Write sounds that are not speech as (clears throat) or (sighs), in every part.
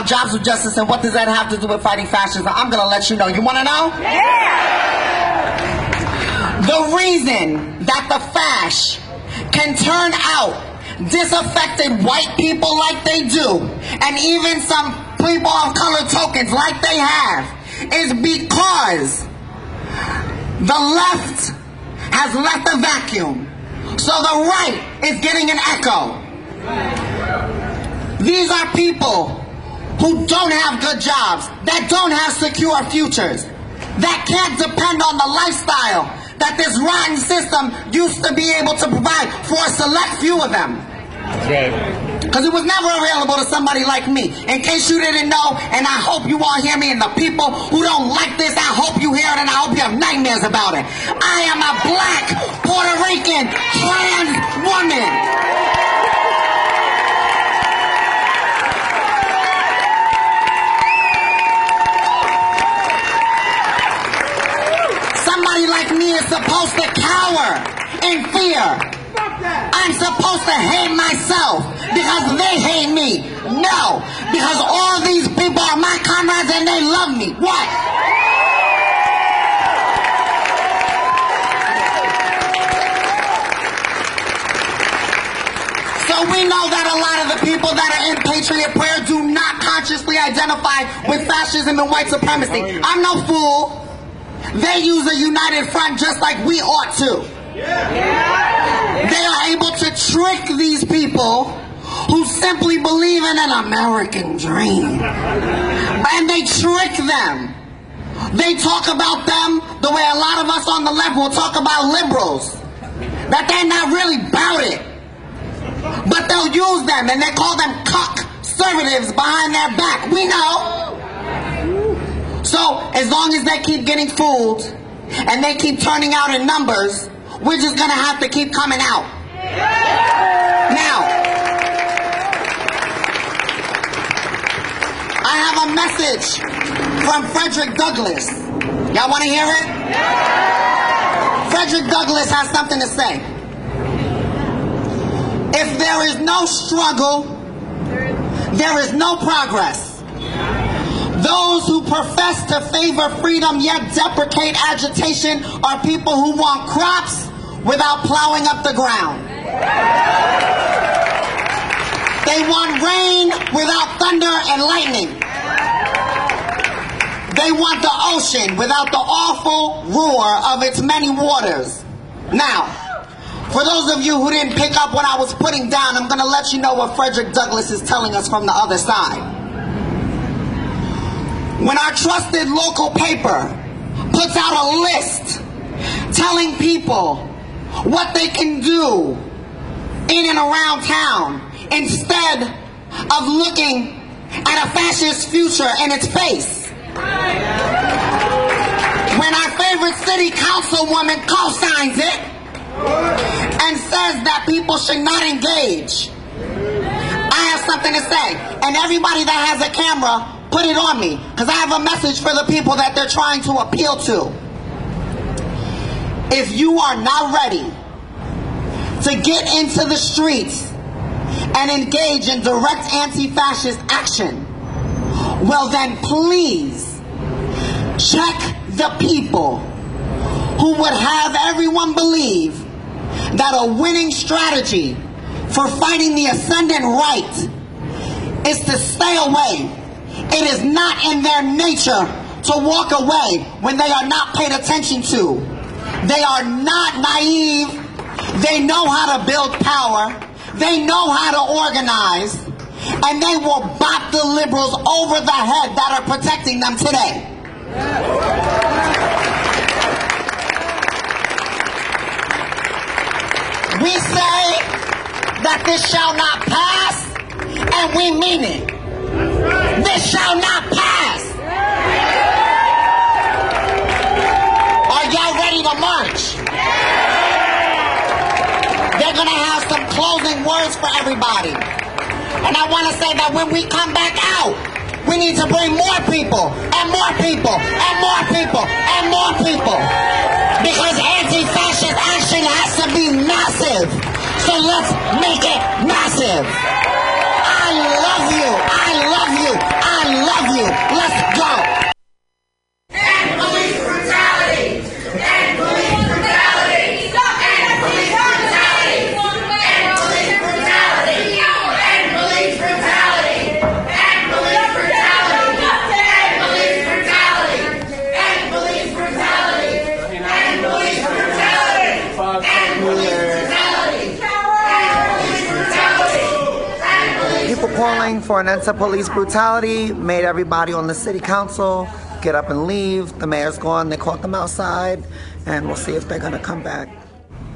about jobs with justice and what does that have to do with fighting fascism? I'm going to let you know. You want to know? Yeah! The reason that the fash can turn out disaffected white people like they do, and even some people of color tokens like they have, is because the left has left a vacuum. So the right is getting an echo. These are people who don't have good jobs, that don't have secure futures, that can't depend on the lifestyle that this rotten system used to be able to provide for a select few of them. Because it was never available to somebody like me. In case you didn't know, and I hope you all hear me, and the people who don't like this, I hope you hear it, and I hope you have nightmares about it. I am a black Puerto Rican trans woman. Somebody like me is supposed to cower in fear. I'm supposed to hate myself because they hate me. No, because all these people are my comrades and they love me. What? So we know that a lot of the people that are in Patriot Prayer do not consciously identify with fascism and white supremacy. I'm no fool. They use a united front just like we ought to. They are able to trick these people who simply believe in an American dream. And they trick them. They talk about them the way a lot of us on the left will talk about liberals. That they're not really about it. But they'll use them and they call them conservatives behind their back. We know. So as long as they keep getting fooled and they keep turning out in numbers, we're just gonna have to keep coming out. Now, I have a message from Frederick Douglass. Y'all wanna hear it? Frederick Douglass has something to say. If there is no struggle, there is no progress. Those who profess to favor freedom yet deprecate agitation are people who want crops without plowing up the ground. They want rain without thunder and lightning. They want the ocean without the awful roar of its many waters. Now, for those of you who didn't pick up what I was putting down, I'm going to let you know what Frederick Douglass is telling us from the other side. When our trusted local paper puts out a list telling people what they can do in and around town instead of looking at a fascist future in its face. When our favorite city councilwoman co-signs it and says that people should not engage, I have something to say. And everybody that has a camera, put it on me because I have a message for the people that they're trying to appeal to. If you are not ready to get into the streets and engage in direct anti-fascist action, well then please check the people who would have everyone believe that a winning strategy for fighting the ascendant right is to stay away. It is not in their nature to walk away when they are not paid attention to. They are not naive. They know how to build power. They know how to organize. And they will bop the liberals over the head that are protecting them today. We say that this shall not pass, and we mean it. This shall not pass. Are y'all ready to march? They're going to have some closing words for everybody. And I want to say that when we come back out, we need to bring more people, and more people, and more people, and more people. Because anti-fascist action has to be massive. So let's make it massive. I love you. I love you. I love you. Let's calling for an end to police brutality made everybody on the city council get up and leave. The mayor's gone. They caught them outside, and we'll see if they're gonna come back.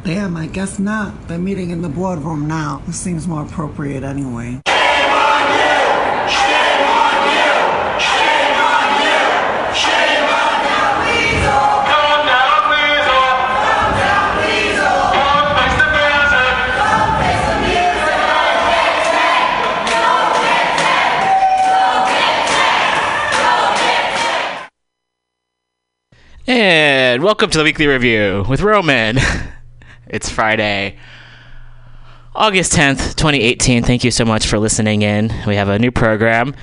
Damn, I guess not. They're meeting in the boardroom now. This seems more appropriate anyway. Welcome to the weekly review with Roman. (laughs) it's Friday, August 10th, 2018. Thank you so much for listening in. We have a new program.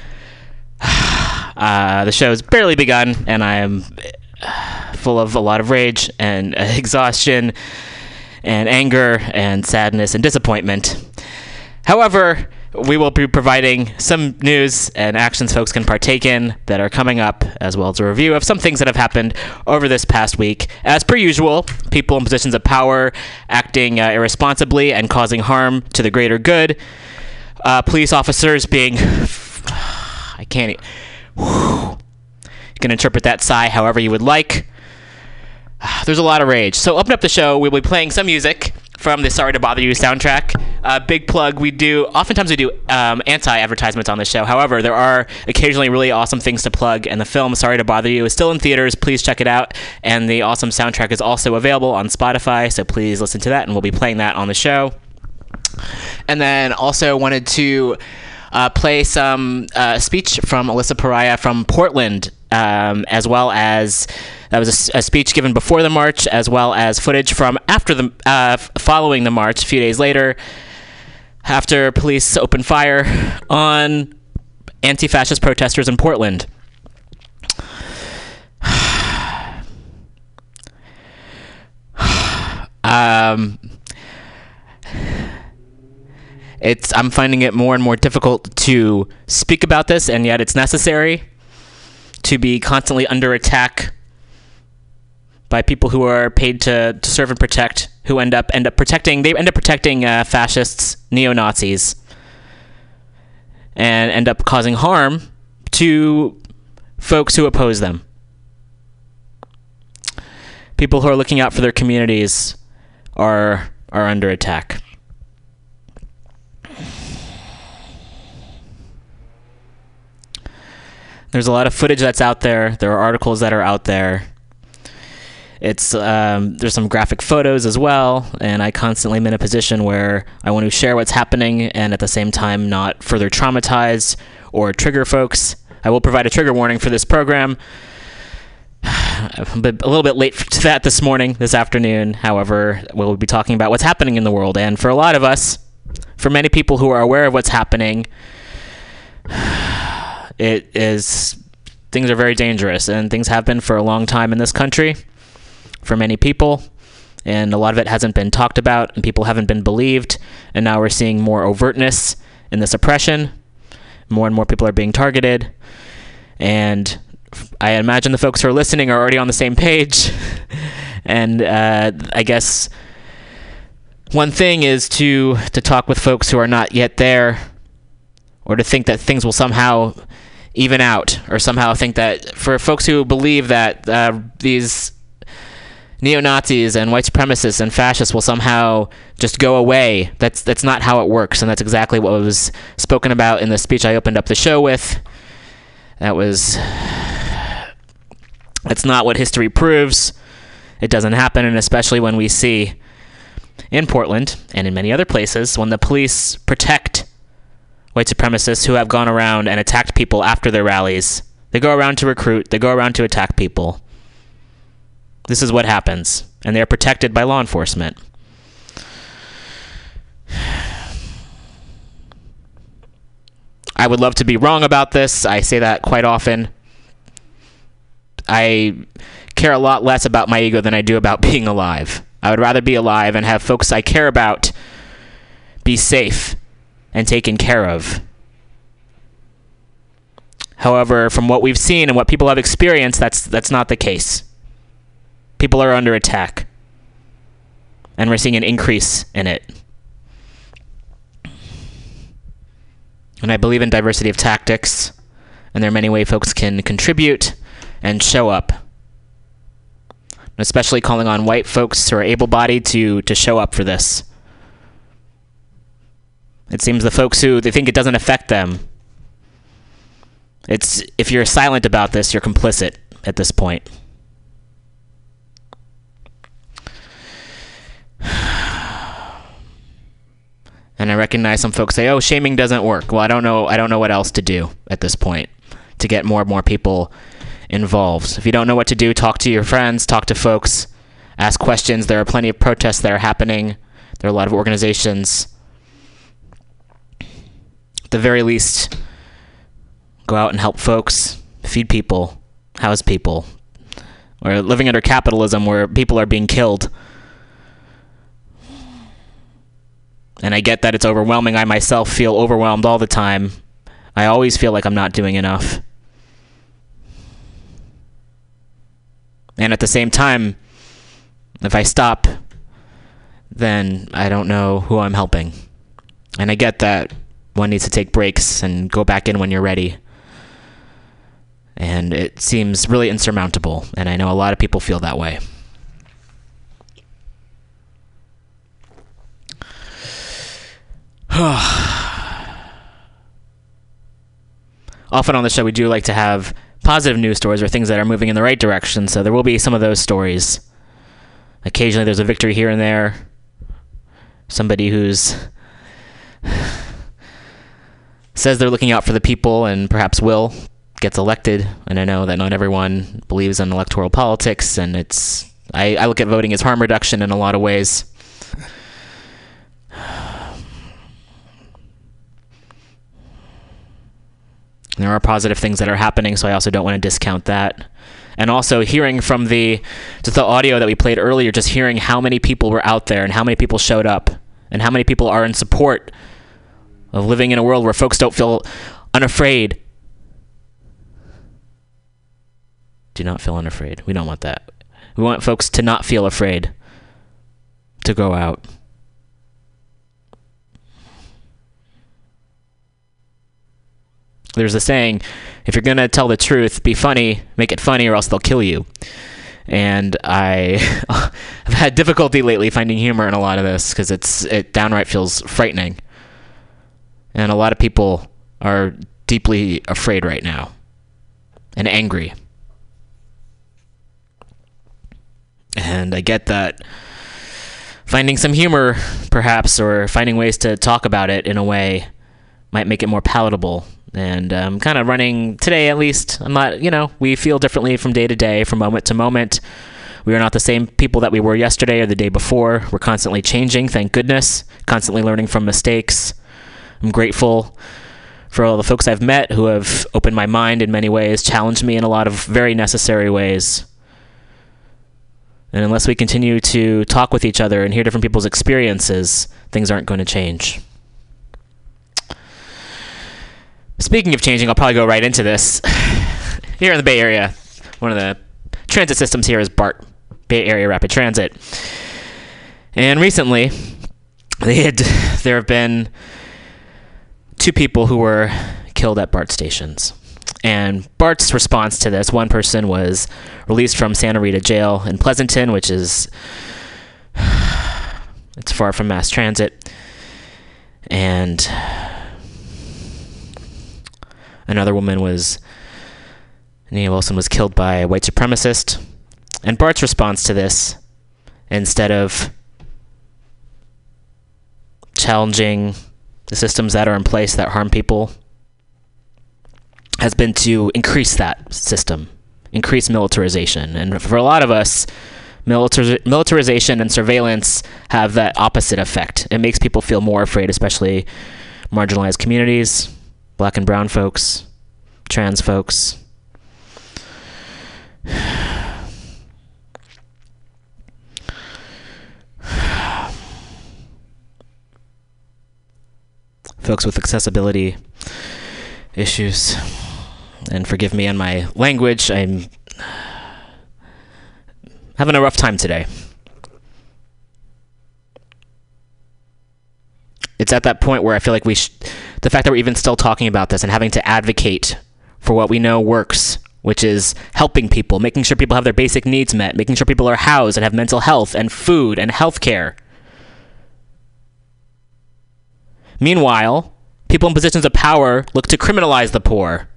(sighs) Uh, the has barely begun, and I am uh, full of a lot of rage and (laughs) exhaustion and anger and sadness and disappointment. However, we will be providing some news and actions folks can partake in that are coming up, as well as a review of some things that have happened over this past week. As per usual, people in positions of power acting uh, irresponsibly and causing harm to the greater good. Uh, police officers being. (sighs) I can't. e- You (sighs) can interpret that sigh however you would like. (sighs) There's a lot of rage. So, open up the show. We'll be playing some music from the Sorry to Bother You soundtrack. Uh, big plug. We do, oftentimes, we do um, anti advertisements on the show. However, there are occasionally really awesome things to plug, and the film Sorry to Bother You is still in theaters. Please check it out. And the awesome soundtrack is also available on Spotify, so please listen to that, and we'll be playing that on the show. And then also wanted to uh, play some uh, speech from Alyssa Pariah from Portland, um, as well as that was a a, speech given before the march, as well as footage from after the uh, following the march a few days later, after police opened fire on anti-fascist protesters in Portland. (sighs) um, it's I'm finding it more and more difficult to speak about this, and yet it's necessary to be constantly under attack by people who are paid to, to serve and protect, who end up end up protecting they end up protecting uh, fascists, neo Nazis, and end up causing harm to folks who oppose them. People who are looking out for their communities are are under attack. There's a lot of footage that's out there. There are articles that are out there. It's um, there's some graphic photos as well, and I constantly am in a position where I want to share what's happening and at the same time not further traumatize or trigger folks. I will provide a trigger warning for this program. (sighs) but a little bit late to that this morning, this afternoon. However, we'll be talking about what's happening in the world. And for a lot of us, for many people who are aware of what's happening, it is things are very dangerous, and things have been for a long time in this country for many people. And a lot of it hasn't been talked about, and people haven't been believed. And now we're seeing more overtness in this oppression. More and more people are being targeted. And I imagine the folks who are listening are already on the same page. (laughs) and uh, I guess one thing is to to talk with folks who are not yet there, or to think that things will somehow even out, or somehow think that for folks who believe that uh, these neo Nazis and white supremacists and fascists will somehow just go away. That's that's not how it works, and that's exactly what was spoken about in the speech I opened up the show with. That was that's not what history proves. It doesn't happen, and especially when we see in Portland and in many other places when the police protect white supremacists who have gone around and attacked people after their rallies. They go around to recruit, they go around to attack people. This is what happens, and they are protected by law enforcement. I would love to be wrong about this. I say that quite often. I care a lot less about my ego than I do about (laughs) being alive. I would rather be alive and have folks I care about be safe and taken care of. However, from what we've seen and what people have experienced, that's that's not the case. People are under attack. And we're seeing an increase in it. And I believe in diversity of tactics, and there are many ways folks can contribute and show up. Especially calling on white folks who are able bodied to, to show up for this. It seems the folks who they think it doesn't affect them. It's if you're silent about this, you're complicit at this point. (sighs) And I recognize some folks say, "Oh, shaming doesn't work." Well, I don't know. I don't know what else to do at this point to get more and more people involved. If you don't know what to do, talk to your friends, talk to folks, ask questions. There are plenty of protests that are happening. There are a lot of organizations. The very least, go out and help folks, feed people, house people. We're living under capitalism where people are being killed. And I get that it's overwhelming. I myself feel overwhelmed all the time. I always feel like I'm not doing enough. And at the same time, if I stop, then I don't know who I'm helping. And I get that one needs to take breaks and go back in when you're ready. And it seems really insurmountable. And I know a lot of people feel that way. (sighs) Often on the show, we do like to have positive news stories or things that are moving in the right direction, so there will be some of those stories. Occasionally, there's a victory here and there. Somebody who's says they're looking out for the people and perhaps will gets elected. And I know that not everyone believes in electoral politics, and it's I, I look at voting as harm reduction in a lot of ways. there are positive things that are happening, so I also don't want to discount that. And also hearing from the just the audio that we played earlier, just hearing how many people were out there and how many people showed up and how many people are in support of living in a world where folks don't feel unafraid. Do not feel unafraid. We don't want that. We want folks to not feel afraid to go out. There's a saying if you're going to tell the truth, be funny, make it funny, or else they'll kill you. And I (laughs) have had difficulty lately finding humor in a lot of this because it's it downright feels frightening. And a lot of people are deeply afraid right now and angry. And I get that finding some humor, perhaps, or finding ways to talk about it in a way might make it more palatable And um, I'm kind of running today, at least. I'm not, you know, we feel differently from day to day, from moment to moment. We are not the same people that we were yesterday or the day before. We're constantly changing, thank goodness, constantly learning from mistakes. I'm grateful for all the folks I've met who have opened my mind in many ways, challenged me in a lot of very necessary ways. And unless we continue to talk with each other and hear different people's experiences, things aren't going to change. Speaking of changing, I'll probably go right into this. (sighs) here in the Bay Area, one of the transit systems here is BART, Bay Area Rapid Transit. And recently, they had, there have been two people who were killed at BART stations. And BART's response to this one person was released from Santa Rita Jail in Pleasanton, which is (sighs) it's far from mass transit. And another woman was Nina Wilson was killed by a white supremacist. And BART's response to this, instead of challenging the systems that are in place that harm people, has been to increase that system, increase militarization. And for a lot of us, militar- militarization and surveillance have that opposite effect. It makes people feel more afraid, especially marginalized communities, black and brown folks, trans folks. Folks with accessibility issues. And forgive me on my language, I'm having a rough time today. It's at that point where I feel like we, sh- the fact that we're even still talking about this and having to advocate for what we know works, which is helping people, making sure people have their basic needs met, making sure people are housed and have mental health and food and health care. Meanwhile, people in positions of power look to criminalize the poor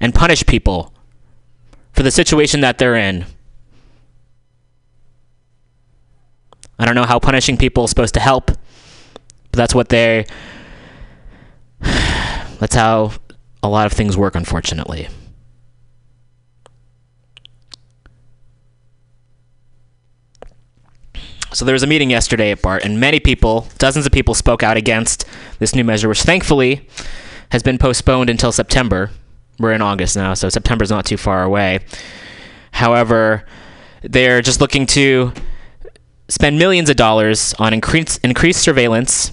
and punish people for the situation that they're in. I don't know how punishing people is supposed to help, but that's what they. (sighs) That's how a lot of things work, unfortunately. So there was a meeting yesterday at BART, and many people, dozens of people, spoke out against this new measure, which thankfully has been postponed until September. We're in August now, so September's not too far away. However, they're just looking to spend millions of dollars on increased increased surveillance,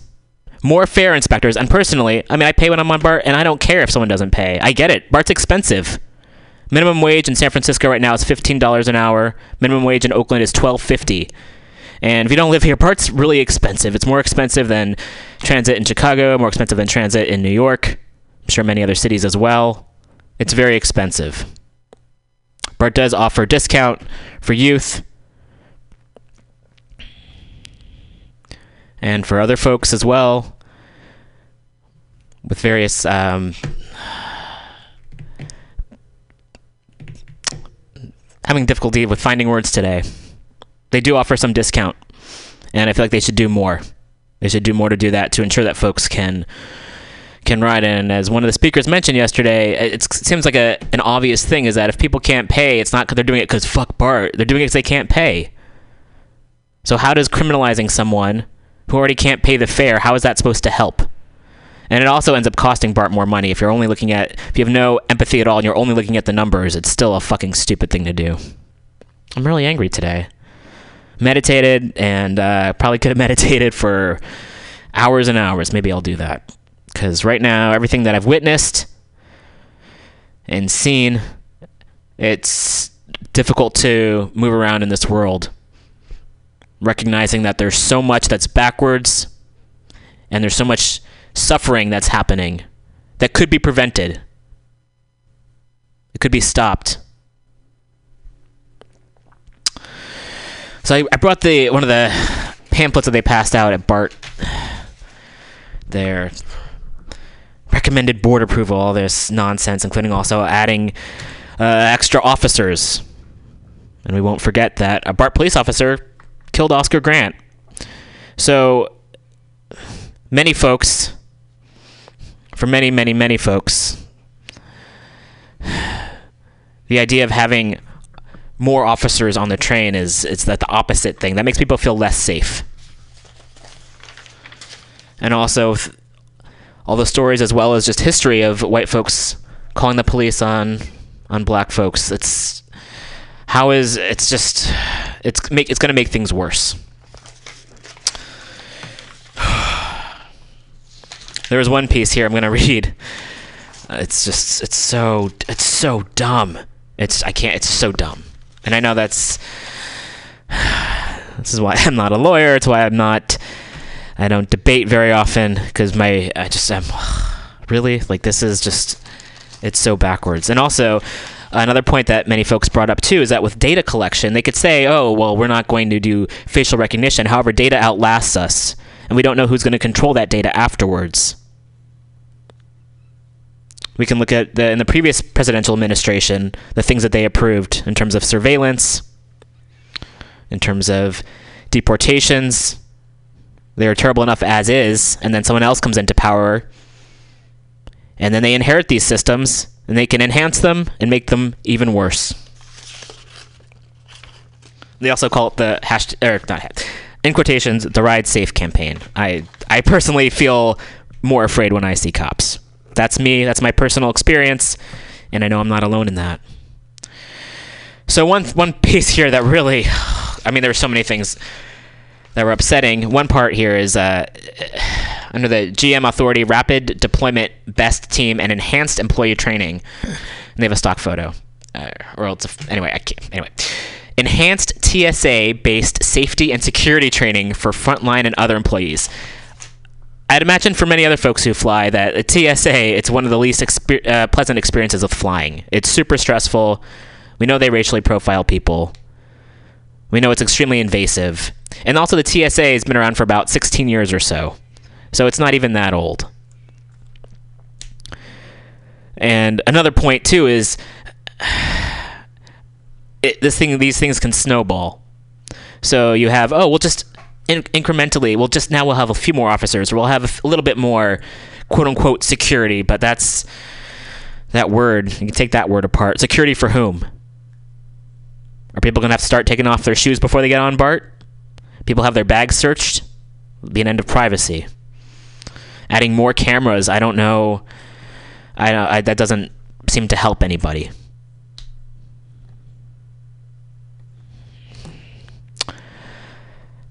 more fare inspectors, and personally, I mean, I pay when I'm on BART, and I don't care if someone doesn't pay. I get it. BART's expensive. Minimum wage in San Francisco right now is fifteen dollars an hour. Minimum wage in Oakland is twelve fifty. And if you don't live here, BART's really expensive. It's more expensive than transit in Chicago, more expensive than transit in New York. I'm sure many other cities as well. It's very expensive. BART does offer discount for youth and for other folks as well with various um, having difficulty with finding words today they do offer some discount and i feel like they should do more. They should do more to do that to ensure that folks can can ride in. As one of the speakers mentioned yesterday it seems like a an obvious thing is that if people can't pay it's not because they're doing it because fuck bart. They're doing it because they can't pay. So how does criminalizing someone who already can't pay the fare how is that supposed to help? And it also ends up costing bart more money. If you're only looking at if you have no empathy at all and you're only looking at the numbers it's still a fucking stupid thing to do. I'm really angry today meditated and uh, probably could have (laughs) meditated for hours and hours. Maybe I'll do that. Because right now, everything that I've witnessed and seen, it's difficult to move around in this world. Recognizing that there's so much that's backwards and there's so much suffering that's happening that could be prevented, it could be stopped. So I, I brought the one of the pamphlets that they passed out at BART. Their recommended board approval, all this nonsense, including also adding uh, extra officers. And we won't forget that a BART police officer killed Oscar Grant. So many folks for many, many, many folks, (sighs) the idea of having more officers on the train is it's that the opposite thing. That makes people feel less safe. And also, all the stories as well as just history of white folks calling the police on on black folks. It's how is it's just it's make it's going to make things worse. (sighs) There was one piece here I'm going (laughs) to read. Uh, it's just it's so it's so dumb. It's I can't it's so dumb. And I know that's (sighs) this is why I'm not a lawyer. It's why I'm not I don't debate very often cuz my I just am (sighs) really like this is just it's so backwards. And also another point that many folks brought up too is that with data collection, they could say, "Oh, well, we're not going to do facial recognition." However, data outlasts us, and we don't know who's going to control that data afterwards. We can look at the in the previous presidential administration, the things that they approved in terms of surveillance, in terms of deportations. They are terrible enough as is, and then someone else comes into power and then they inherit these systems and they can enhance them and make them even worse. They also call it the hash or er, not in quotations the ride safe campaign. I I personally feel more afraid when I see cops. That's me. That's my personal experience, and I know I'm not alone in that. So one one piece here that really, I mean, there were so many things that were upsetting. One part here is uh, under the GM Authority Rapid Deployment Best Team and Enhanced Employee Training. And they have a stock photo, uh, or else anyway. I can't, anyway, enhanced TSA based safety and security training for frontline and other employees. I'd imagine for many other folks who fly that at TSA, it's one of the least exper- uh, pleasant experiences of flying. It's super stressful. We know they racially profile people. We know it's extremely invasive. And also, the TSA has been around for about 16 years or so. So it's not even that old. And another point, too, is (sighs) it, this thing, these things can snowball. So you have, oh, we'll just in- incrementally, we'll just now we'll have a few more officers, or we'll have a, f- a little bit more quote unquote security, but that's that word. You can take that word apart. Security for whom? Are people going to have to start taking off their shoes before they get on BART? People have their bags searched? It'll be an end of privacy. Adding more cameras, I don't know. I, I that doesn't seem to help anybody.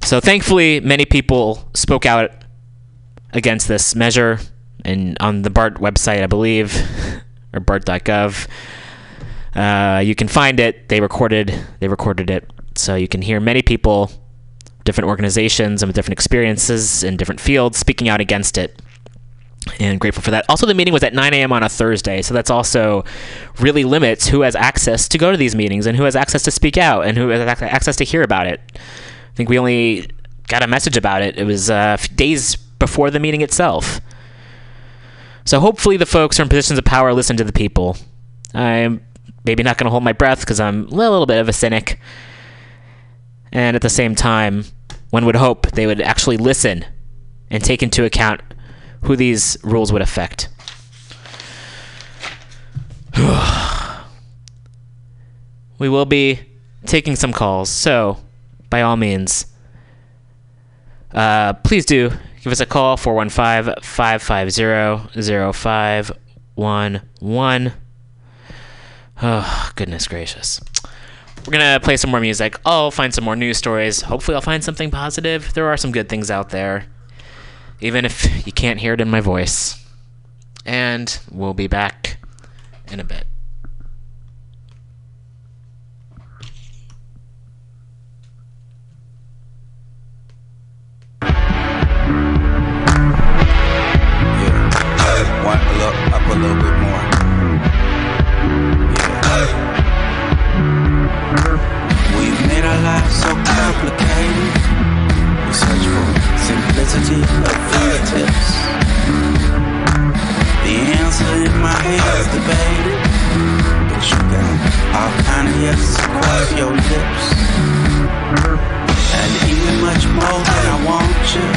So thankfully, many people spoke out against this measure, and on the BART website, I believe, or BART.gov, uh, you can find it. They recorded they recorded it, so you can hear many people, different organizations, and with different experiences in different fields, speaking out against it. And grateful for that. Also, the meeting was at 9 a.m. on a Thursday, so that's also really limits who has access to go to these meetings and who has access to speak out and who has access to hear about it. I think we only got a message about it. It was uh, days before the meeting itself. So hopefully the folks are in positions of power listen to the people. I'm maybe not going to hold my breath because I'm a little bit of a cynic. And at the same time, one would hope they would actually listen and take into account who these rules would affect. (sighs) we will be taking some calls, so by all means, uh, please do give us a call 415 550 0511. Oh, goodness gracious. We're going to play some more music. I'll find some more news stories. Hopefully, I'll find something positive. There are some good things out there, even if you can't hear it in my voice. And we'll be back in a bit. We've made our lives so complicated. We search for simplicity of. The answer in my head is debated. But you got all kind of yes across your lips much more than I want you.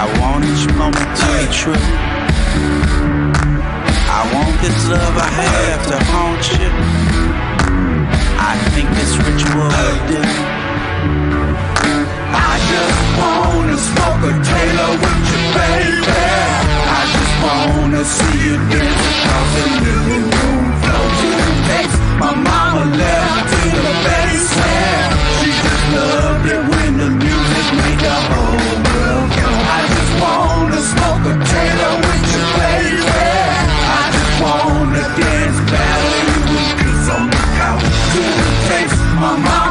I want each moment to be true. I want this love I have to haunt you. I think this ritual will do. I just wanna smoke a Taylor with you, baby. I just wanna see you dance across the living room, flow to the face. My mama left to the basement. She just loves. smoke a tailor with you, baby. I just wanna dance, with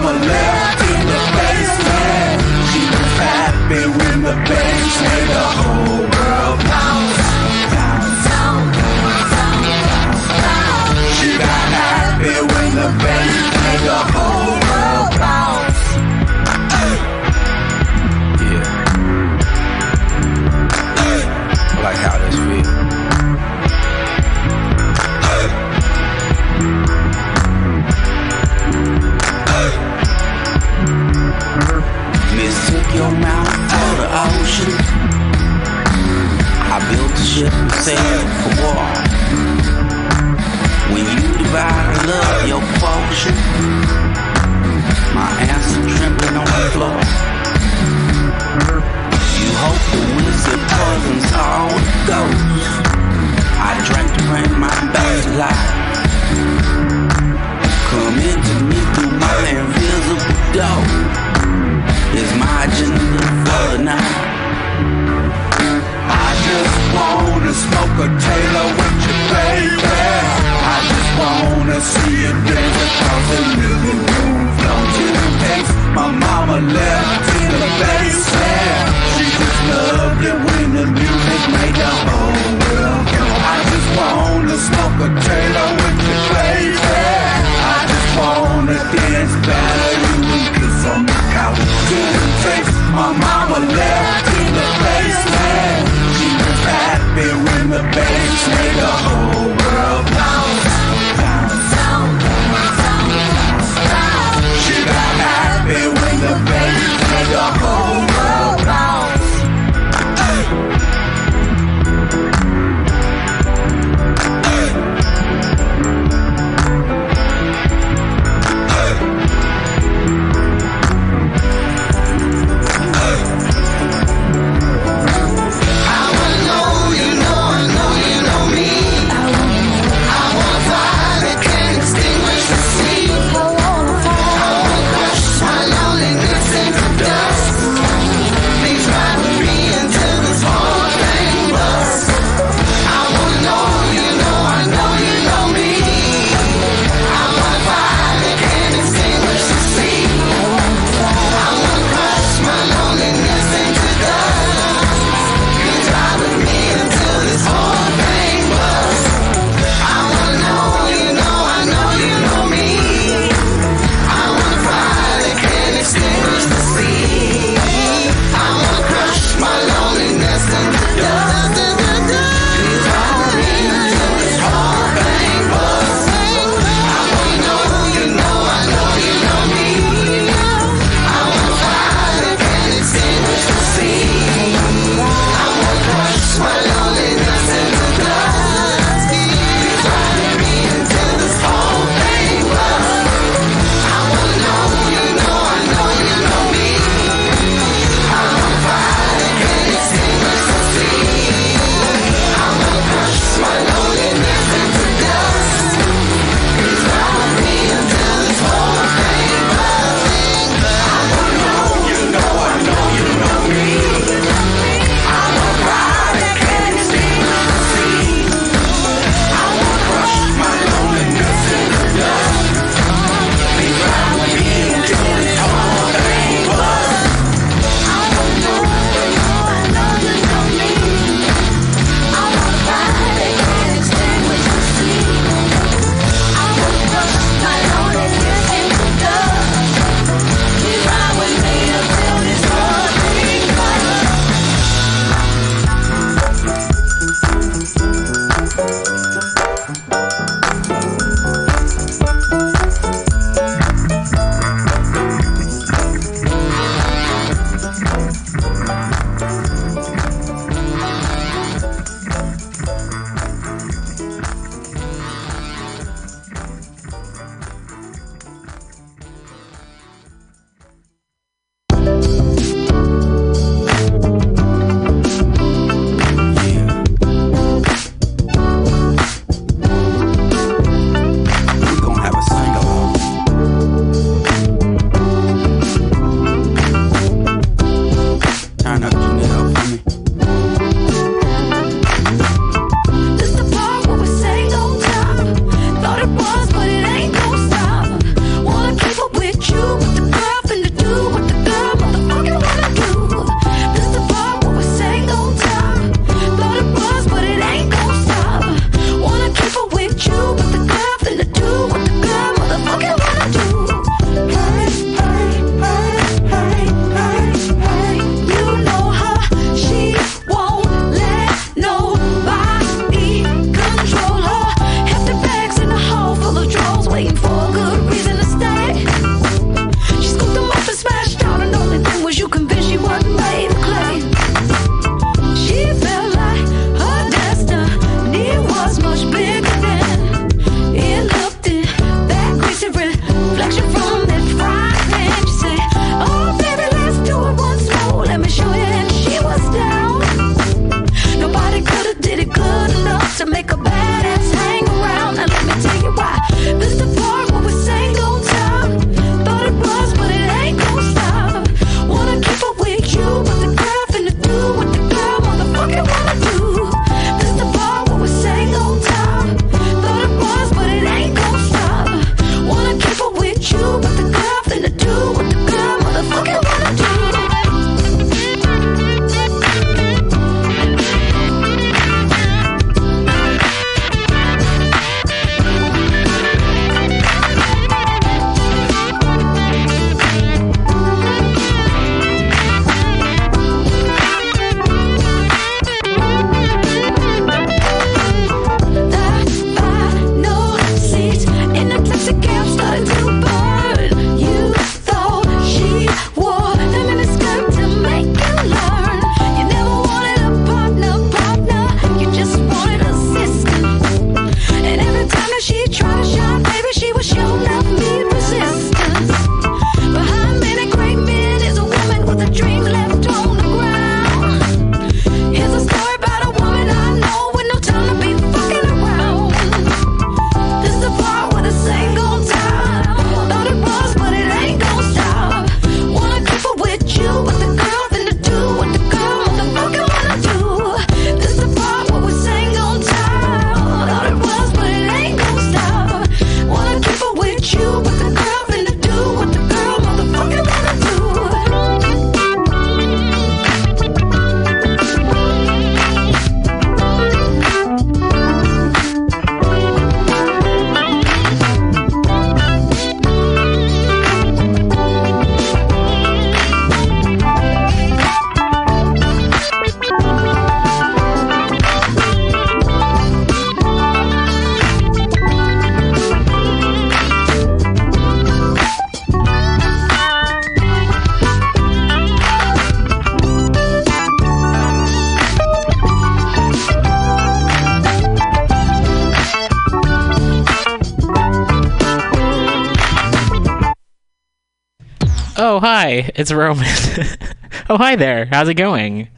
hi, it's Roman. (laughs) oh, hi there. How's it going?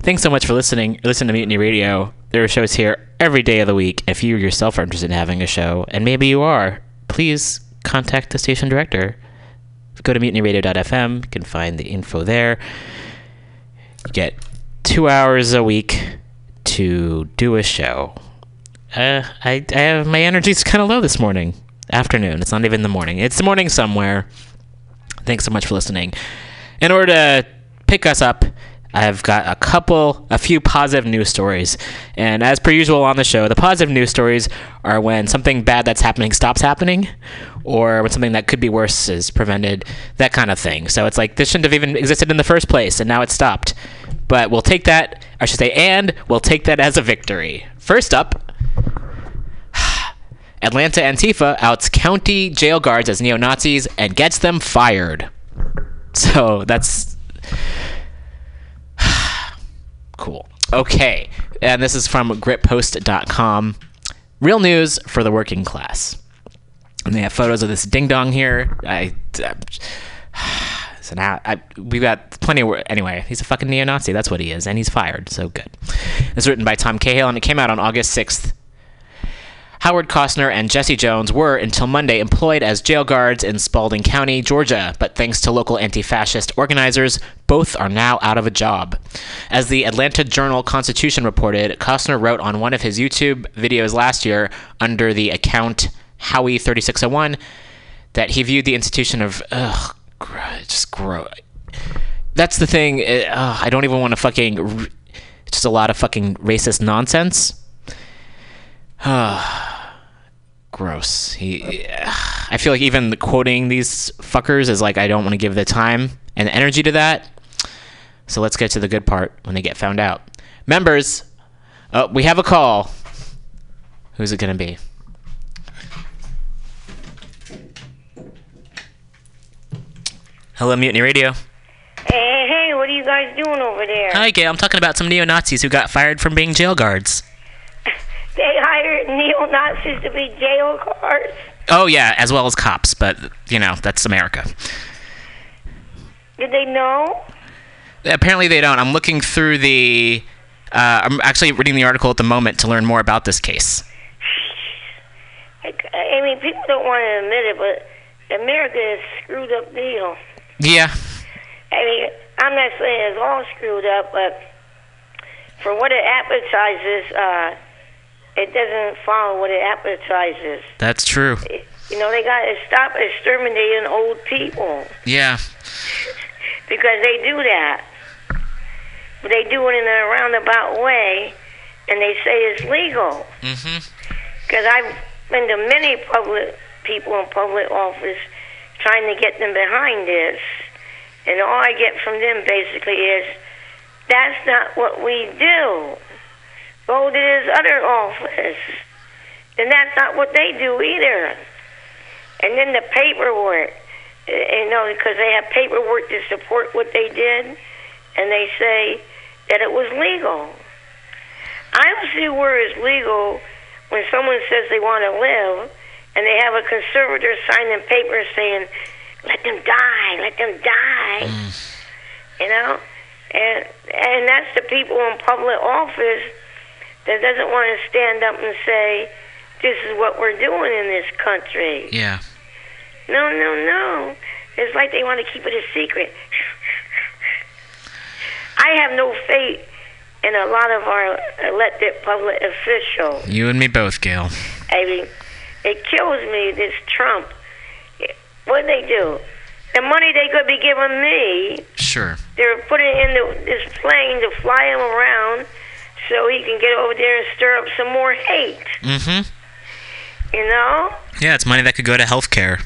Thanks so much for listening. Listen to Mutiny Radio. There are shows here every day of the week. If you yourself are interested in having a show, and maybe you are, please contact the station director. Go to mutinyradio.fm. You can find the info there. You get two hours a week to do a show. Uh, I, I have my energy's kind of low this morning. Afternoon. It's not even the morning. It's the morning somewhere. Thanks so much for listening. In order to pick us up, I've got a couple, a few positive news stories. And as per usual on the show, the positive news stories are when something bad that's happening stops happening, or when something that could be worse is prevented, that kind of thing. So it's like this shouldn't have even existed in the first place, and now it's stopped. But we'll take that, I should say, and we'll take that as a victory. First up, Atlanta Antifa outs county jail guards as neo Nazis and gets them fired. So that's (sighs) cool. Okay, and this is from gritpost.com. Real news for the working class. And they have photos of this ding dong here. I. (sighs) So now I, we've got plenty of anyway. He's a fucking neo-Nazi. That's what he is, and he's fired. So good. It's written by Tom Cahill, and it came out on August sixth. Howard Costner and Jesse Jones were, until Monday, employed as jail guards in Spalding County, Georgia, but thanks to local anti fascist organizers, both are now out of a job. As the Atlanta Journal Constitution reported, Costner wrote on one of his YouTube videos last year under the account Howie3601 that he viewed the institution of, ugh, just gross. That's the thing. Eh, ugh, I don't even want to fucking. r- Just a lot of fucking racist nonsense. (sighs) gross. He, (sighs) I feel like even quoting these fuckers is like I don't want to give the time and energy to that. So let's get to the good part when they get found out. Members, oh, we have a call. Who's it gonna be? Hello, Mutiny Radio. Hey, hey, what are you guys doing over there? Hi, Gail. I'm talking about some neo Nazis who got fired from being jail guards. They hired neo Nazis to be jail guards. Oh yeah, as well as cops, but you know that's America. Did they know? Apparently they don't. I'm looking through the. Uh, I'm actually reading the article at the moment to learn more about this case. I, I mean, people don't want to admit it, but America is a screwed up deal. Yeah, I mean, I'm not saying it's all screwed up, but for what it advertises, uh, it doesn't follow what it advertises. that's true. You know, they got to stop exterminating old people Yeah, (laughs) because they do that. But they do it in a roundabout way, and they say it's legal. Mm-hmm. Because I've been to many public people in public office trying to get them behind this, and all I get from them basically is, "That's not what we do." Go to this other office, and that's not what they do either. And then the paperwork, you know, because they have paperwork to support what they did, and they say that it was legal. I don't see where it's legal when someone says they want to live, and they have a conservator signing papers saying, "Let them die, let them die," mm. you know, and and that's the people in public office that doesn't want to stand up and say, "This is what we're doing in this country." yeah. No, no, no. It's like they want to keep it a secret. I have no faith in a lot of our elected public officials. You and me both, Gail. I mean, it kills me, this Trump. What they do? The money they could be giving me, Sure. they're putting in the, this plane to fly him around so he can get over there and stir up some more hate. Mm-hmm. You know? Yeah, it's money that could go to healthcare.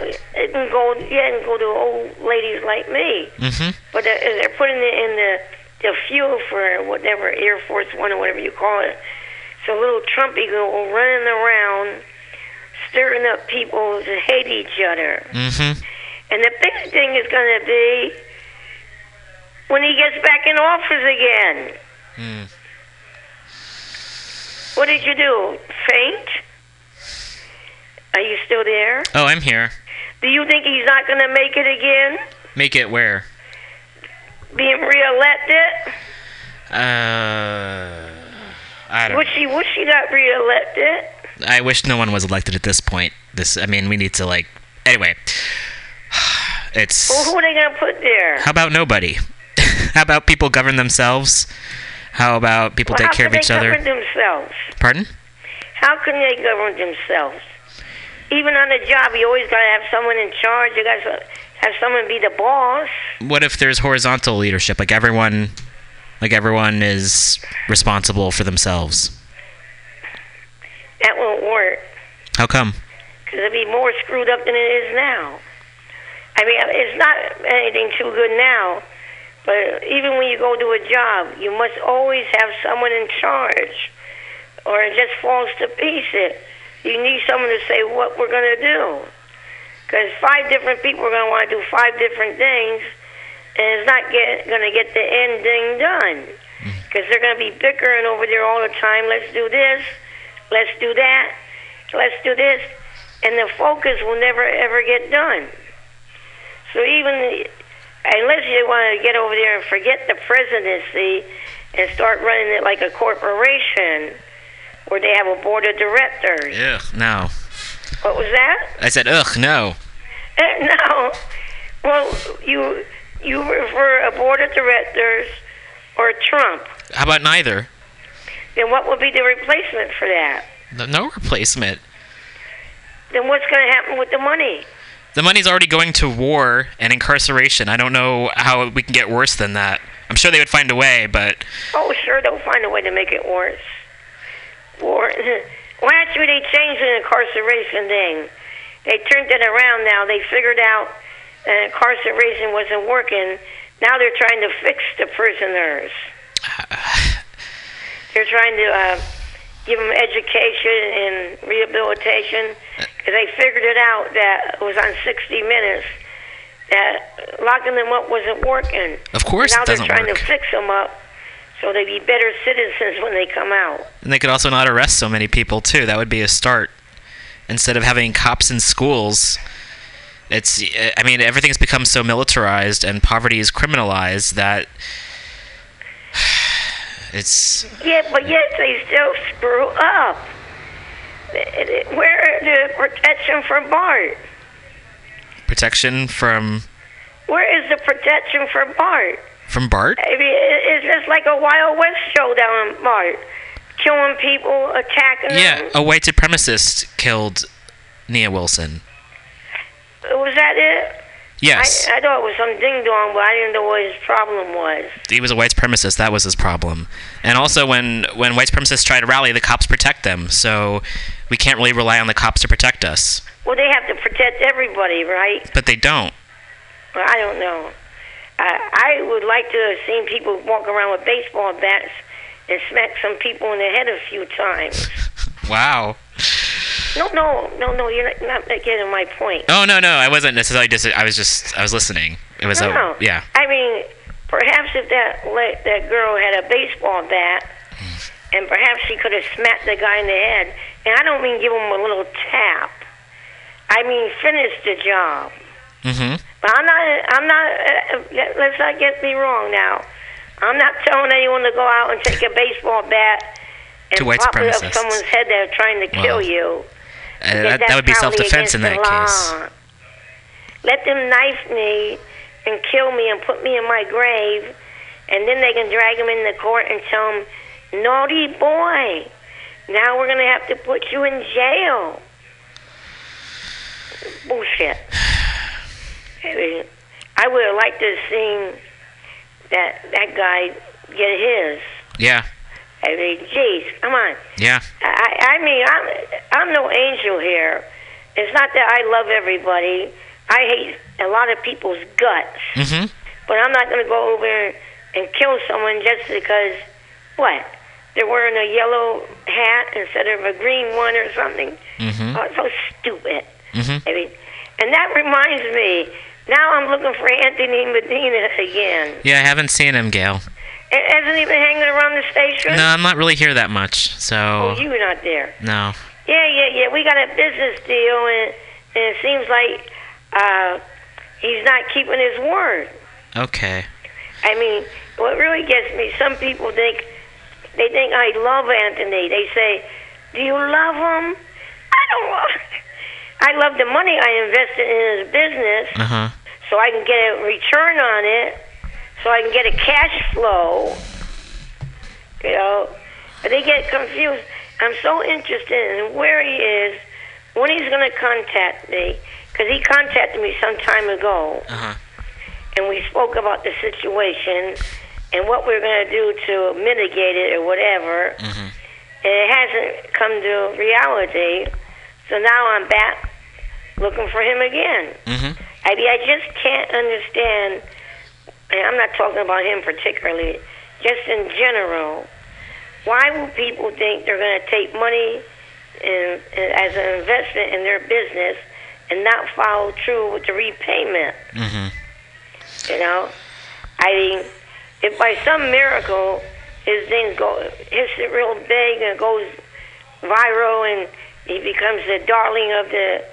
It can go, yeah, it can go to old ladies like me. Mm-hmm. But they're, they're putting it in the the fuel for whatever Air Force One or whatever you call it. So little Trumpy go running around, stirring up people to hate each other. Mm-hmm. And the big thing is going to be when he gets back in office again. Hmm. What did you do? Faint? Are you still there? Oh, I'm here. Do you think he's not going to make it again? Make it where? Being reelected? Uh, I don't. Wish he wish he got reelected. I wish no one was elected at this point. This, I mean, we need to like. Anyway, (sighs) it's. Well, who are they going to put there? How about nobody? (laughs) How about people govern themselves? How about people Well, take care of each they other? govern themselves? Pardon? How can they govern themselves? Even on a job, you always got to have someone in charge. You got to have someone be the boss. What if there's horizontal leadership? Like everyone, like everyone is responsible for themselves. That won't work How come? because it'll be more screwed up than it is now. I mean, it's not anything too good now, but even when you go to a job, you must always have someone in charge, or it just falls to pieces. You need someone to say what we're going to do. Because five different people are going to want to do five different things, and it's not going to get the end thing done. Mm. Because they're going to be bickering over there all the time. Let's do this. Let's do that. Let's do this. And the focus will never, ever get done. So even unless you want to get over there and forget the presidency and start running it like a corporation where they have a board of directors. Ugh, no. What was that? I said, ugh, no. (laughs) No. Well, you you prefer a board of directors or Trump. How about neither? Then what would be the replacement for that? No, no replacement. Then what's going to happen with the money? The money's already going to war and incarceration. I don't know how we can get worse than that. I'm sure they would find a way, but Oh, sure, they'll find a way to make it worse. War. (laughs) Well, actually, they changed the incarceration thing. They turned it around now. They figured out that incarceration wasn't working. Now they're trying to fix the prisoners. (sighs) They're trying to uh, give them education and rehabilitation because they figured it out that it was on 60 Minutes that locking them up wasn't working. Of course now it doesn't they're trying work. to fix them up so they'd be better citizens when they come out. and they could also not arrest so many people too. That would be a start. Instead of having cops in schools, it's I mean everything's become so militarized and poverty is criminalized that it's Yeah, but yet they still screw up. Where the protection for Bart? protection from Where is the protection for Bart? from Bart. I mean, it's just like a Wild West showdown, Bart. Killing people, attacking Yeah, them. a white supremacist killed Nia Wilson. Was that it? Yes, I, I thought it was some ding dong, but I didn't know what his problem was. he was a white supremacist. That was his problem. And also, when when white supremacists try to rally, the cops protect them. So we can't really rely on the cops to protect us. Well, they have to protect everybody, right? But they don't. Well, I don't know. I, I would like to have seen people walk around with baseball bats and smack some people in the head a few times. (laughs) Wow. No, no, no, no. You're not, not getting my point. Oh no, no, I wasn't necessarily dis. I was just I was listening. It was no, a no. yeah. I mean, perhaps if that that girl had a baseball bat, and perhaps she could have smacked the guy in the head. And I don't mean give him a little tap. I mean finish the job. Mm-hmm. But I'm not. I'm not. Uh, let's not get me wrong now. I'm not telling anyone to go out and take a baseball bat and To white pop it up someone's head that are trying to kill you. That, that would be self-defense in that case. Let them knife me and kill me and put me in my grave, and then they can drag him in the court and tell him, "Naughty boy, now we're gonna have to put you in jail." Bullshit. I (sighs) I would have liked to have seen that that guy get his. Yeah, I mean, geez, come on. yeah. I, I mean, I'm I'm no angel here. It's not that I love everybody. I hate a lot of people's guts, Mm-hmm. but I'm not going to go over and kill someone just because what they're wearing a yellow hat instead of a green one or something. Mm-hmm. Oh, it's so stupid. Mm-hmm. I mean, and that reminds me. Now I'm looking for Anthony Medina again. Yeah, I haven't seen him, Gail. A- Hasn't he been hanging around the station? No, I'm not really here that much. so. Oh, you were not there. no. Yeah, yeah, yeah. We got a business deal, and, and it seems like uh, he's not keeping his word. Okay. I mean, what really gets me, some people think they think I love Anthony. They say, "Do you love him?" I don't. love (laughs) I love the money I invested in his business, Uh huh. so I can get a return on it, so I can get a cash flow. You know, but they get confused. I'm so interested in where he is, when he's going to contact me, because he contacted me some time ago Uh huh. and we spoke about the situation and what we're going to do to mitigate it or whatever. Mhm. And it hasn't come to reality. So now I'm back looking for him again. Mhm. I mean, I just can't understand, and I'm not talking about him particularly, just in general. Why will people think they're going to take money in, in, as an investment in their business and not follow through with the repayment? Mhm. You know, I mean, if by some miracle his thing go hits it real big and goes viral and he becomes the darling of the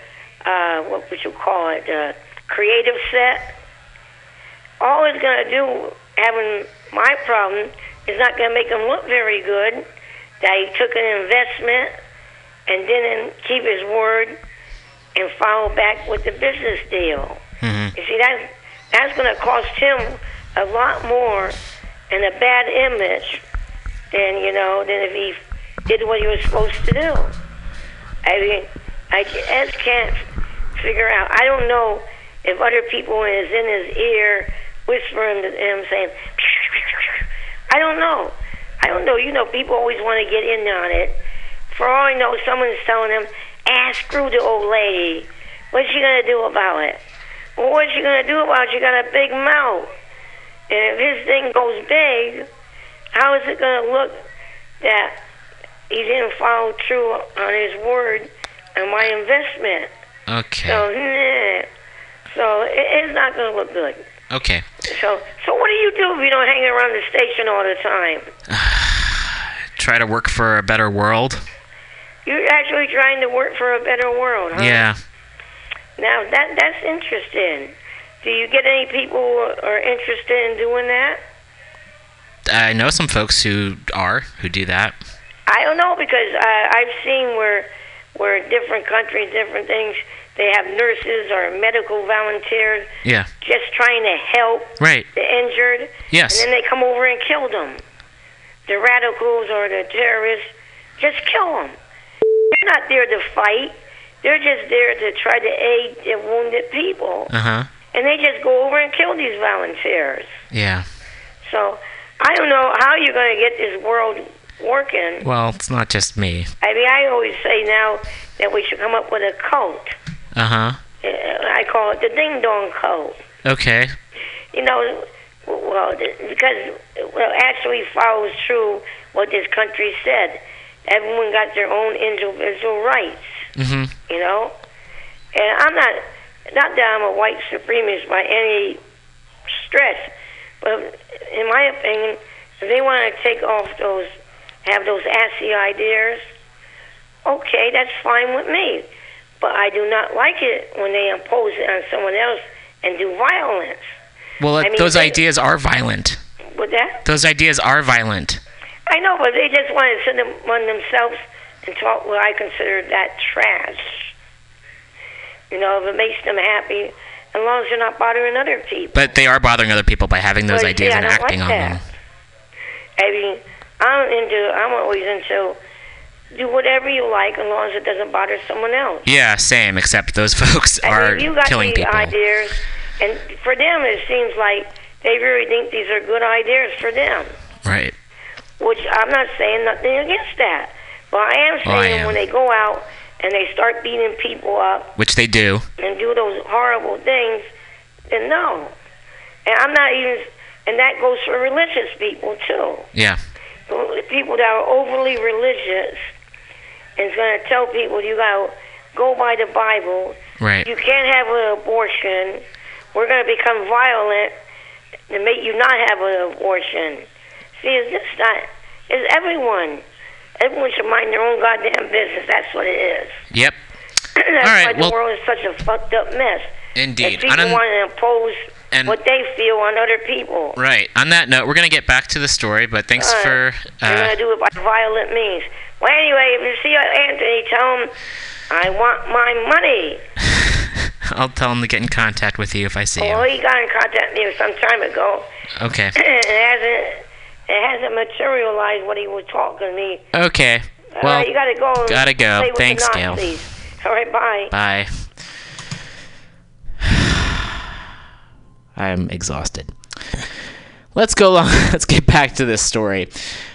uh, what would you call it, uh, creative set. All it's gonna do, having my problem, is not gonna make him look very good. That he took an investment and didn't keep his word and follow back with the business deal. Mhm. You see, that's that's going to cost him a lot more and a bad image than you know than if he did what he was supposed to do. I mean, I just can't figure out. I don't know if other people is in his ear whispering to him saying, I don't know. I don't know. You know, people always want to get in on it. For all I know, someone's telling him, ah, screw the old lady. What's she going to do about it? Well, what's she going to do about it? She got a big mouth. And if his thing goes big, how is it going to look that he didn't follow through on his word on my investment? Okay. So, nah. So it, it's not going to look good. Okay. So, so what do you do if you don't hang around the station all the time? (sighs) Try to work for a better world. You're actually trying to work for a better world, huh? Yeah. Now that that's interesting. Do you get any people who are interested in doing that? I know some folks who are who do that. I don't know because uh, I've seen where where different countries, different things, they have nurses or medical volunteers Yeah. just trying to help Right. the injured. Yes. And then they come over and kill them. The radicals or the terrorists just kill them. They're not there to fight. They're just there to try to aid the wounded people. Uh huh. And they just go over and kill these volunteers. Yeah. So I don't know how you're going to get this world working. Well, it's not just me. I mean, I always say now that we should come up with a cult. Uh huh. Uh, I call it the ding dong cult. Okay. You know, well, because well, actually follows true what this country said. Everyone got their own individual rights. Mhm. You know, and I'm not not that I'm a white supremacist by any stretch, but in my opinion, if they want to take off those, have those assy ideas, okay, that's fine with me. But I do not like it when they impose it on someone else and do violence. Well, I mean, those they- ideas are violent. With that, Those ideas are violent. I know, but they just want to send them on themselves and talk what I consider that trash. You know, if it makes them happy, as long as they're not bothering other people. But they are bothering other people by having those Well, ideas and acting like on that. them. I mean, I'm into. I'm always into. Do whatever you like, as long as it doesn't bother someone else. Yeah, same. Except those (laughs) folks I are mean, you got killing these people. ideas, and for them, it seems like they really think these are good ideas for them. Right. Which I'm not saying nothing against that, but I am Oh, I saying am. when they go out and they start beating people up Which they do. and do those horrible things, then no. And I'm not even, and that goes for religious people too. Yeah. People that are overly religious is going to tell people you got to go by the Bible. Right. You can't have an abortion. We're going to become violent to make you not have an abortion. See, it's just not. It's everyone. Everyone should mind their own goddamn business. That's what it is. Yep. (clears throat) That's All right, why the well- world is such a fucked up mess. Indeed. If people want to impose and- what they feel on other people. Right. On that note, we're gonna get back to the story, but thanks Alright. for. Uh, gonna do it by violent means. Well, anyway, if you see Anthony, tell him I want my money. (laughs) I'll tell him to get in contact with you if I see Well, him. he got in contact with me some time ago. Okay. (clears throat) it hasn't. It hasn't materialized what he was talking to me. Okay. All Well, right, you gotta go. gotta go. play with the Thanks, Gail. All right, bye. Bye. (sighs) I'm exhausted. Let's go. Long, (laughs) let's get back to this story.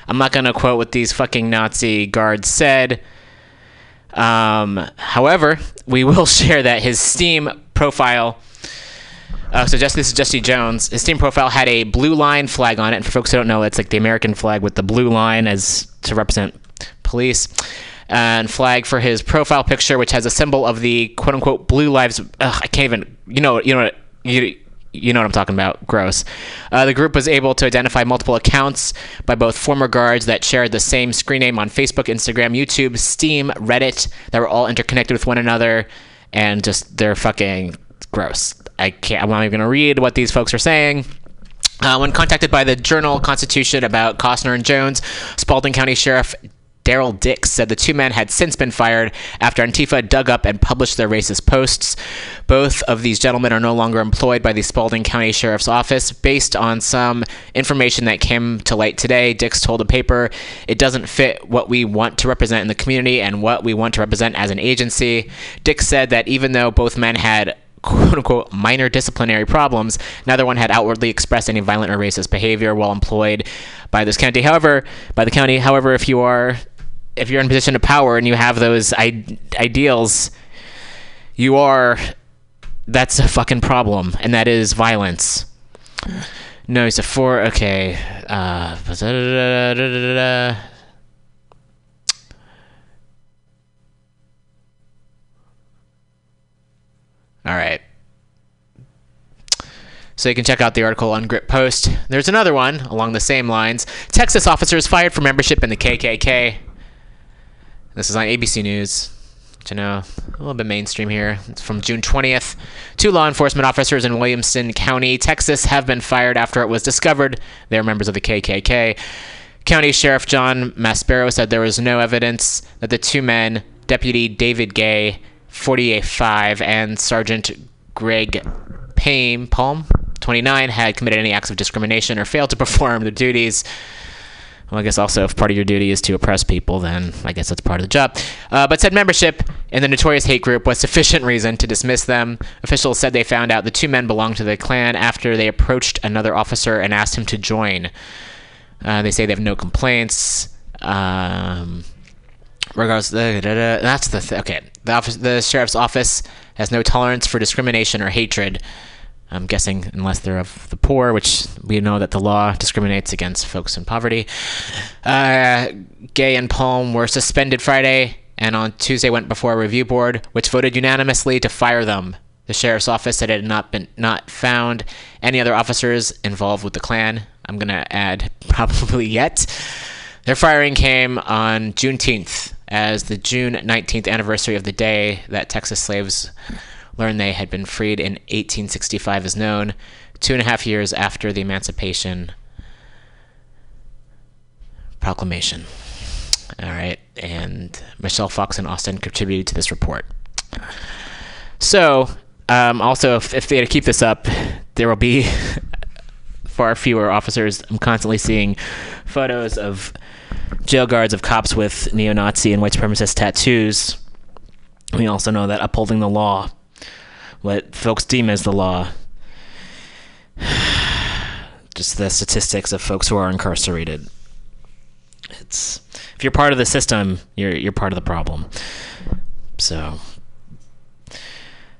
I'm not gonna quote what these fucking Nazi guards said. Um, however, we will (laughs) share that his Steam profile. Uh, so just this is Jesse Jones. His Steam profile had a blue line flag on it. And for folks who don't know, it's like the American flag with the blue line as to represent police. And flag for his profile picture, which has a symbol of the quote unquote blue lives. Ugh, I can't even. You know. You know. You. You know what I'm talking about. Gross. Uh, the group was able to identify multiple accounts by both former guards that shared the same screen name on Facebook, Instagram, YouTube, Steam, Reddit, that were all interconnected with one another, and just they're fucking gross. I can't. I'm not even gonna read what these folks are saying. Uh, when contacted by the Journal Constitution about Costner and Jones, Spalding County Sheriff Darrell Dix said the two men had since been fired after Antifa dug up and published their racist posts. Both of these gentlemen are no longer employed by the Spalding County Sheriff's Office. Based on some information that came to light today, Dix told a paper it doesn't fit what we want to represent in the community and what we want to represent as an agency. Dix said that even though both men had quote unquote minor disciplinary problems. Neither one had outwardly expressed any violent or racist behavior while employed by this county. However, by the county, however, if you are if you're in a position of power and you have those I- ideals, you are that's a fucking problem, and that is violence. No, he's a four. Okay. Uh, All right. So you can check out the article on Grit Post. There's another one along the same lines. Texas officers fired for membership in the KKK. This is on ABC News. To know a little bit mainstream here. It's from June 20th. Two law enforcement officers in Williamson County, Texas, have been fired after it was discovered they are members of the KKK. County Sheriff John Maspero said there was no evidence that the two men, Deputy David Gay, 48.5, and Sergeant Greg Payne, Palm, 29, had committed any acts of discrimination or failed to perform their duties. Well, I guess also if part of your duty is to oppress people, then I guess that's part of the job. Uh, but said membership in the notorious hate group was sufficient reason to dismiss them. Officials said they found out the two men belonged to the Klan after they approached another officer and asked him to join. Uh, they say they have no complaints. Um, regardless, da, da, da, that's the th- okay. The office, the sheriff's office has no tolerance for discrimination or hatred. I'm guessing unless they're of the poor, which we know that the law discriminates against folks in poverty. Uh, Gay and Palm were suspended Friday, and on Tuesday went before a review board, which voted unanimously to fire them. The sheriff's office said it had not been not found any other officers involved with the Klan. I'm gonna add (laughs) probably yet. Their firing came on Juneteenth, as the June 19th anniversary of the day that Texas slaves learned they had been freed in 1865 is known, two and a half years after the Emancipation Proclamation. All right, and Michelle Fox and Austin contributed to this report. So, um, also, if, if they to keep this up, there will be (laughs) far fewer officers. I'm constantly seeing photos of jail guards of cops with neo-Nazi and white supremacist tattoos. We also know that upholding the law, what folks deem as the law, (sighs) just the statistics of folks who are incarcerated. It's if you're part of the system, you're you're part of the problem. So (sighs)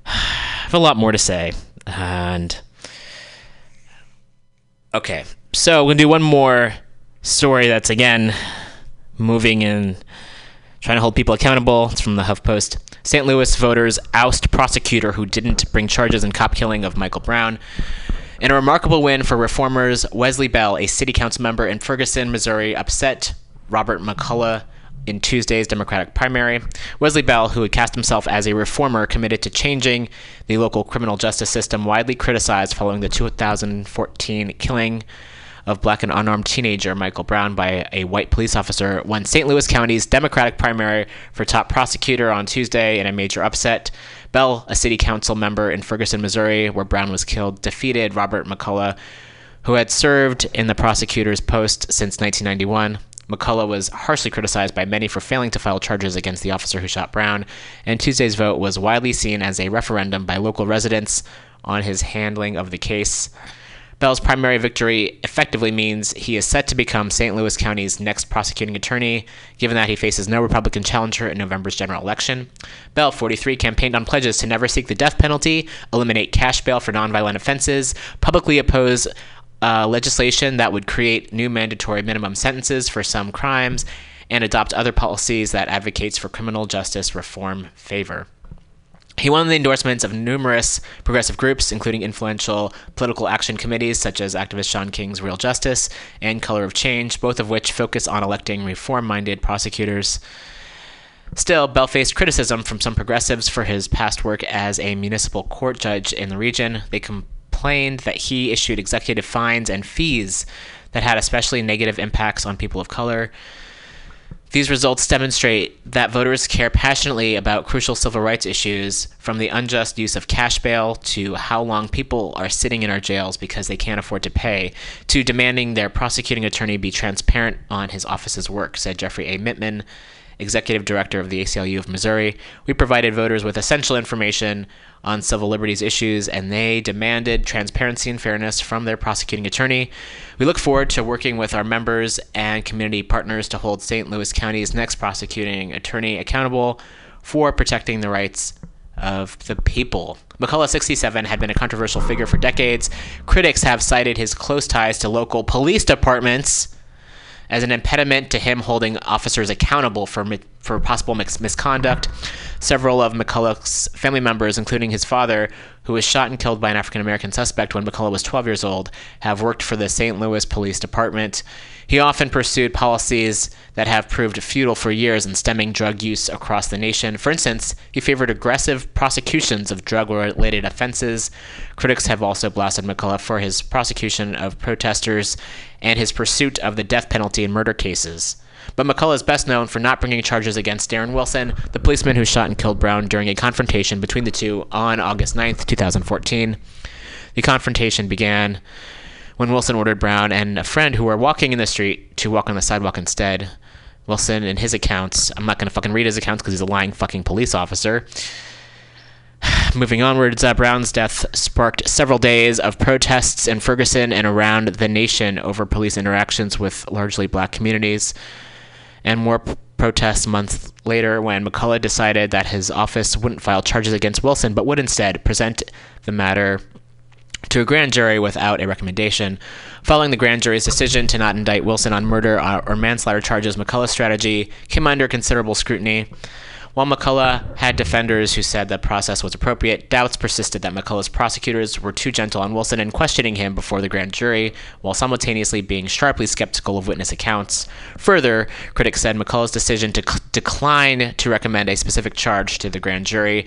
I have a lot more to say, and okay, so we're gonna do one more story that's again moving and trying to hold people accountable. It's from the HuffPost. St. Louis voters oust prosecutor who didn't bring charges in cop killing of Michael Brown. In a remarkable win for reformers, Wesley Bell, a city council member in Ferguson, Missouri, upset Robert McCulloch in Tuesday's Democratic primary. Wesley Bell, who had cast himself as a reformer committed to changing the local criminal justice system, widely criticized following the 2014 killing of black and unarmed teenager Michael Brown by a white police officer, won St. Louis County's Democratic primary for top prosecutor on Tuesday in a major upset. Bell, a city council member in Ferguson, Missouri, where Brown was killed, defeated Robert McCulloch, who had served in the prosecutor's post since 1991. McCulloch was harshly criticized by many for failing to file charges against the officer who shot Brown, and Tuesday's vote was widely seen as a referendum by local residents on his handling of the case. Bell's primary victory effectively means he is set to become St. Louis County's next prosecuting attorney, given that he faces no Republican challenger in November's general election. Bell, 43, campaigned on pledges to never seek the death penalty, eliminate cash bail for nonviolent offenses, publicly oppose uh, legislation that would create new mandatory minimum sentences for some crimes, and adopt other policies that advocates for criminal justice reform favor. He won the endorsements of numerous progressive groups, including influential political action committees such as activist Shaun King's Real Justice and Color of Change, both of which focus on electing reform minded prosecutors. Still, Bell faced criticism from some progressives for his past work as a municipal court judge in the region. They complained that he issued executive fines and fees that had especially negative impacts on people of color. These results demonstrate that voters care passionately about crucial civil rights issues, from the unjust use of cash bail to how long people are sitting in our jails because they can't afford to pay, to demanding their prosecuting attorney be transparent on his office's work, said Jeffrey A. Mittman, executive director of the ACLU of Missouri. We provided voters with essential information on civil liberties issues, and they demanded transparency and fairness from their prosecuting attorney. We look forward to working with our members and community partners to hold St. Louis County's next prosecuting attorney accountable for protecting the rights of the people. McCulloch, 67, had been a controversial figure for decades. Critics have cited his close ties to local police departments as an impediment to him holding officers accountable for for possible mis- misconduct. Several of McCulloch's family members, including his father, who was shot and killed by an African American suspect when McCulloch was 12 years old, have worked for the St. Louis Police Department. He often pursued policies that have proved futile for years in stemming drug use across the nation. For instance, he favored aggressive prosecutions of drug related offenses. Critics have also blasted McCulloch for his prosecution of protesters and his pursuit of the death penalty in murder cases. But McCulloch is best known for not bringing charges against Darren Wilson, the policeman who shot and killed Brown during a confrontation between the two on August 9th, 2014. The confrontation began when Wilson ordered Brown and a friend who were walking in the street to walk on the sidewalk instead. Wilson, in his accounts, I'm not going to fucking read his accounts because he's a lying fucking police officer. (sighs) Moving onwards, uh, Brown's death sparked several days of protests in Ferguson and around the nation over police interactions with largely black communities. And more p- protests months later when McCulloch decided that his office wouldn't file charges against Wilson but would instead present the matter to a grand jury without a recommendation. Following the grand jury's decision to not indict Wilson on murder or or manslaughter charges, McCulloch's strategy came under considerable scrutiny. While McCulloch had defenders who said the process was appropriate, doubts persisted that McCulloch's prosecutors were too gentle on Wilson in questioning him before the grand jury, while simultaneously being sharply skeptical of witness accounts. Further, critics said McCulloch's decision to c- decline to recommend a specific charge to the grand jury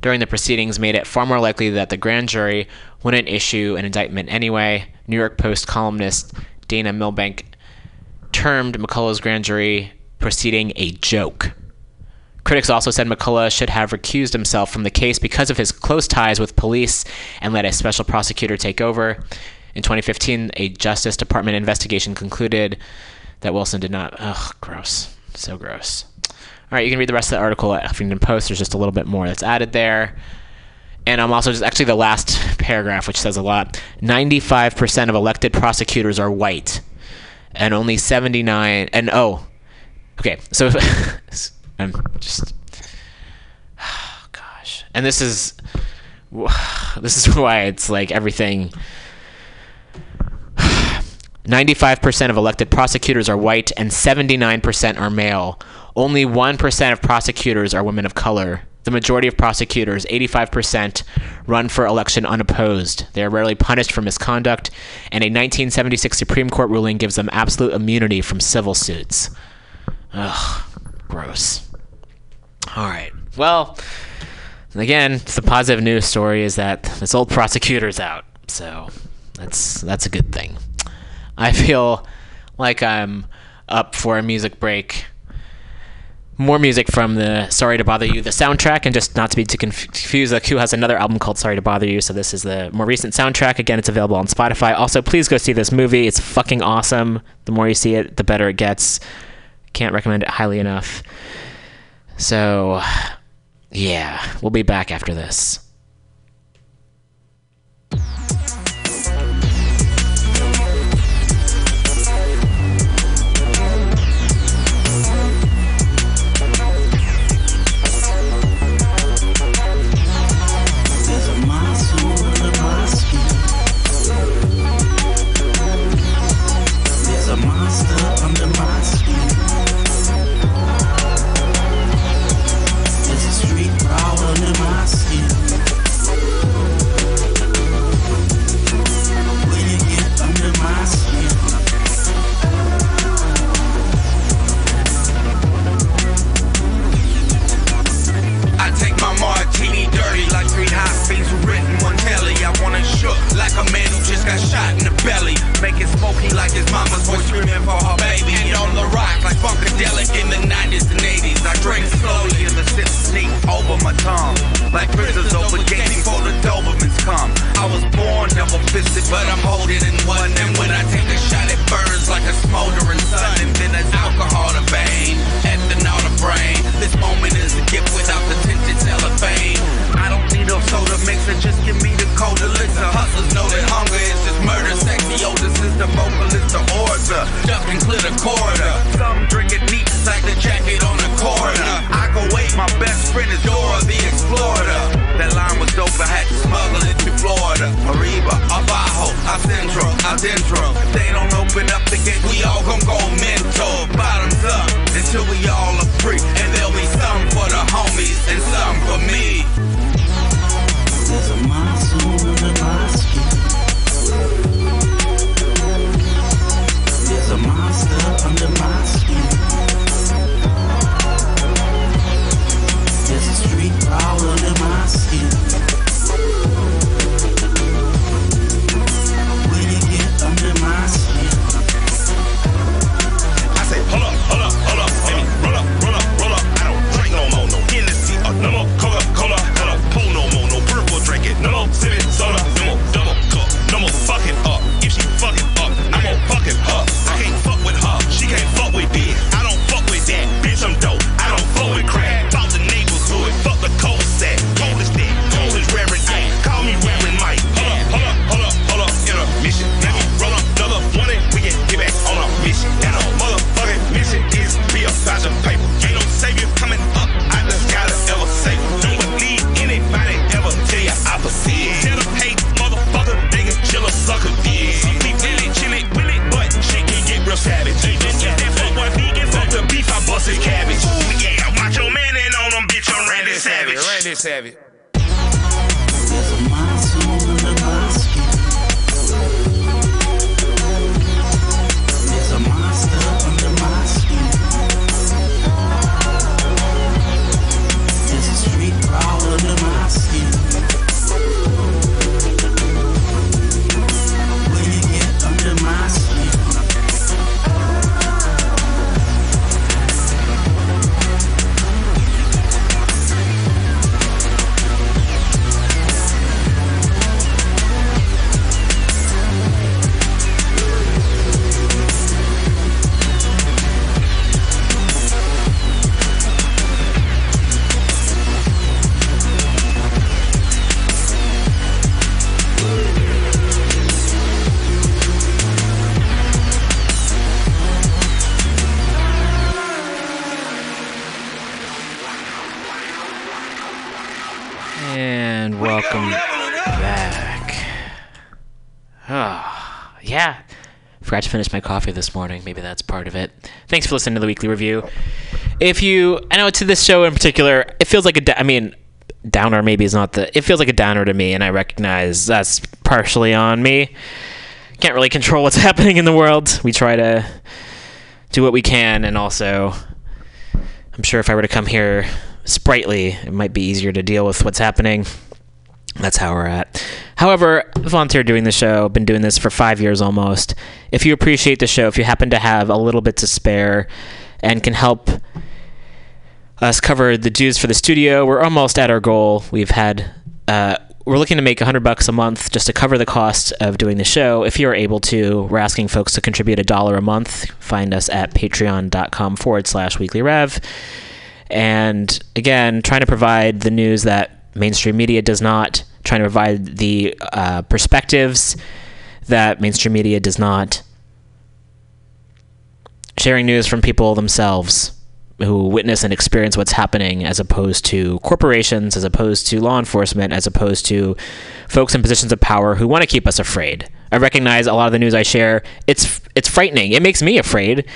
during the proceedings made it far more likely that the grand jury wouldn't issue an indictment anyway. New York Post columnist Dana Milbank termed McCulloch's grand jury proceeding a joke. Critics also said McCulloch should have recused himself from the case because of his close ties with police and let a special prosecutor take over. In 2015, a Justice Department investigation concluded that Wilson did not. Ugh, gross. So gross. All right, you can read the rest of the article at Huffington Post. There's just a little bit more that's added there. And I'm also just actually the last paragraph, which says a lot. 95% of elected prosecutors are white, and only 79. And oh, okay. So (laughs) I'm just, oh (sighs) gosh. And this is, (sighs) this is (laughs) why it's like everything. (sighs) 95% of elected prosecutors are white and 79% are male. Only 1% of prosecutors are women of color. The majority of prosecutors, 85%, run for election unopposed. They are rarely punished for misconduct, and a 1976 Supreme Court ruling gives them absolute immunity from civil suits. Ugh, gross. All right. Well, again, the positive news story is that this old prosecutor's out, so that's that's a good thing. I feel like I'm up for a music break. More music from the Sorry to Bother You, the soundtrack, and just not to be too confused, like who has another album called Sorry to Bother You, so this is the more recent soundtrack. Again, it's available on Spotify. Also, please go see this movie. It's fucking awesome. The more you see it, the better it gets. Can't recommend it highly enough. So, yeah, we'll be back after this. Forgot to finish my coffee this morning. Maybe that's part of it. Thanks for listening to the weekly review. If you, I know to this show in particular, it feels like a. I mean, downer maybe is not the. It feels like a downer to me, and I recognize that's partially on me. Can't really control what's (laughs) happening in the world. We try to do what we can, and also, I'm sure if I were to come here sprightly, it might be easier to deal with what's happening. That's how we're at. However, volunteer doing the show. Been doing this for five years almost. If you appreciate the show, if you happen to have a little bit to spare, and can help us cover the dues for the studio, we're almost at our goal. We've had. Uh, we're looking to make 100 bucks a month just to cover the cost of doing the show. If you're able to, we're asking folks to contribute a dollar a month. Find us at patreon.com forward slash weekly rev. And again, trying to provide the news that mainstream media does not, trying to provide the uh, perspectives that mainstream media does not, sharing news from people themselves who witness and experience what's happening as opposed to corporations, as opposed to law enforcement, as opposed to folks in positions of power who want to keep us afraid. I recognize a lot of the news I share, it's it's frightening. It makes me afraid.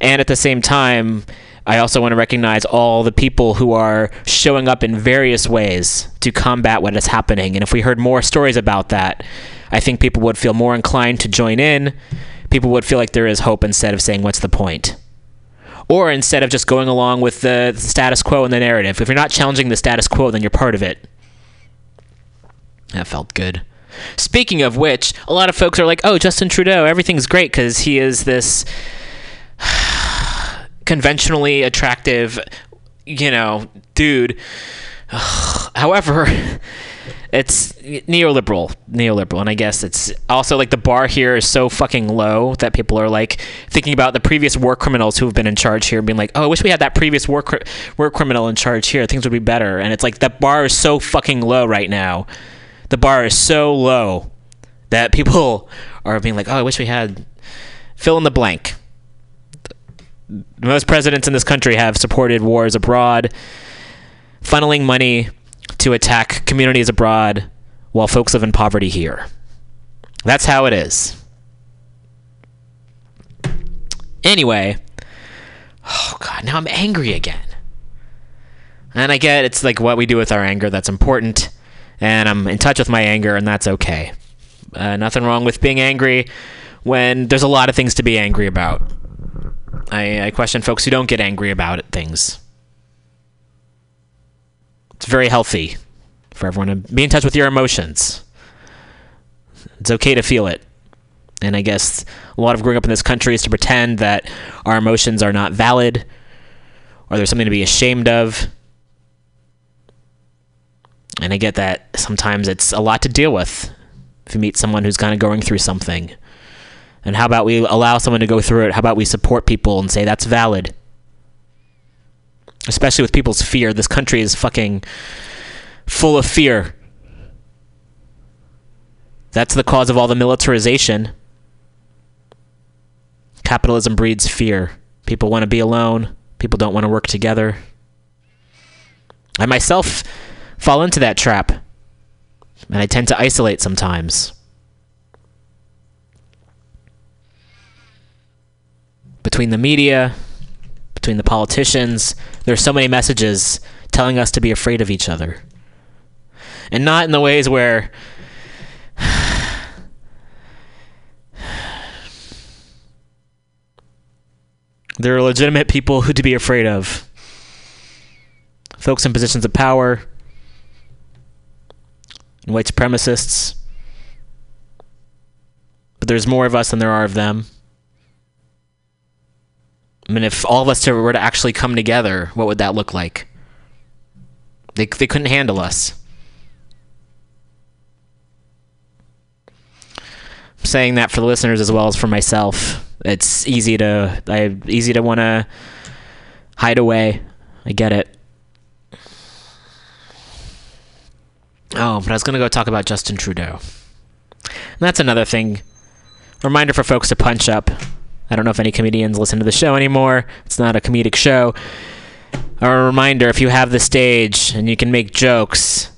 And at the same time, I also want to recognize all the people who are showing up in various ways to combat what is happening. And if we heard more stories about that, I think people would feel more inclined to join in. People would feel like there is hope instead of saying, What's the point? Or instead of just going along with the, status quo and the narrative. If you're not challenging the status quo, then you're part of it. That felt good. Speaking of which, a lot of folks are like, oh, Justin Trudeau, everything's great because he is this conventionally attractive, you know, dude. However, (laughs) it's neoliberal, neoliberal, and I guess it's also like the bar here is so fucking low that people are like thinking about the previous war criminals who have been in charge here, being like, "Oh, I wish we had that previous war cri- war criminal in charge here. Things would be better." And it's like that bar is so fucking low right now. The bar is so low that people (laughs) are being like, "Oh, I wish we had fill in the blank." Most presidents in this country have supported wars abroad, funneling money to attack communities abroad while folks live in poverty here. That's how it is. Anyway, oh god, now I'm angry again. And I get it's like what we do with our anger that's important, and I'm in touch with my anger, and that's okay. Uh, nothing wrong with being angry when there's a lot of things to be angry about. I, I question folks who don't get angry about things. It's very healthy for everyone to be in touch with your emotions. It's okay to feel it. And I guess a lot of growing up in this country is to pretend that our emotions are not valid or there's something to be ashamed of. And I get that sometimes it's a lot to deal with if you meet someone who's kind of going through something. And how about we allow someone to go through it? How about we support people and say that's valid? Especially with people's fear. This country is fucking full of fear. That's the cause of all the militarization. Capitalism breeds fear. People want to be alone. People don't want to work together. I myself fall into that trap. And I tend to isolate sometimes. Between the media, between the politicians, there's so many messages telling us to be afraid of each other. And not in the ways where (sighs) there are legitimate people who to be afraid of. Folks in positions of power, and white supremacists. But there's more of us than there are of them. I mean, if all of us were to actually come together, what would that look like? They, they couldn't handle us. I'm saying that for the listeners as well as for myself. It's easy to I easy to want to hide away. I get it. Oh, but I was going to go talk about Justin Trudeau. And that's another thing. Reminder for folks to punch up. I don't know if any comedians listen to the show anymore. It's not a comedic show. A reminder if you have the stage and you can make jokes,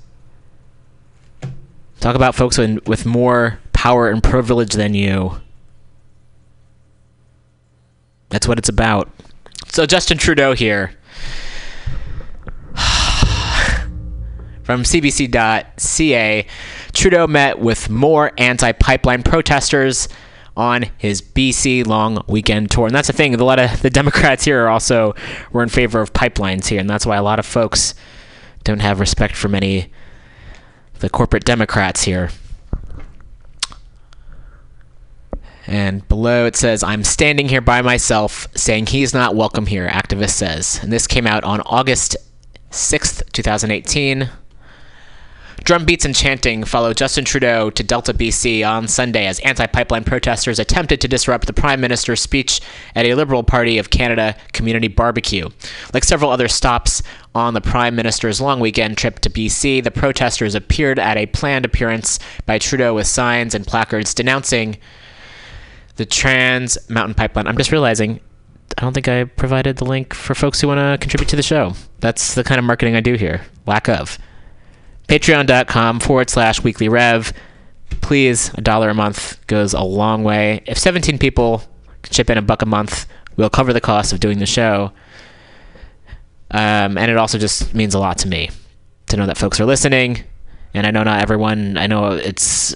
talk about folks with, with more power and privilege than you. That's what it's about. So, Justin Trudeau here. (sighs) From CBC.ca, Trudeau met with more anti pipeline protesters on his BC long weekend tour. And that's the thing, a lot of the Democrats here are also were in favor of pipelines here, and that's why a lot of folks don't have respect for many the corporate Democrats here. And below it says, I'm standing here by myself saying he's not welcome here, activist says. And this came out on August 6th, 2018. Drum beats and chanting followed Justin Trudeau to Delta, BC on Sunday as anti pipeline protesters attempted to disrupt the Prime Minister's speech at a Liberal Party of Canada community barbecue. Like several other stops on the Prime Minister's long weekend trip to BC, the protesters appeared at a planned appearance by Trudeau with signs and placards denouncing the Trans Mountain Pipeline. I'm just realizing I don't think I provided the link for folks who want to contribute to the show. That's the kind of marketing I do here. Lack of. Patreon.com forward slash weekly rev. Please, a dollar a month goes a long way. If 17 people chip in a buck a month, we'll cover the cost of doing the show. Um, and it also just means a lot to me to know that folks are listening. And I know not everyone, I know it's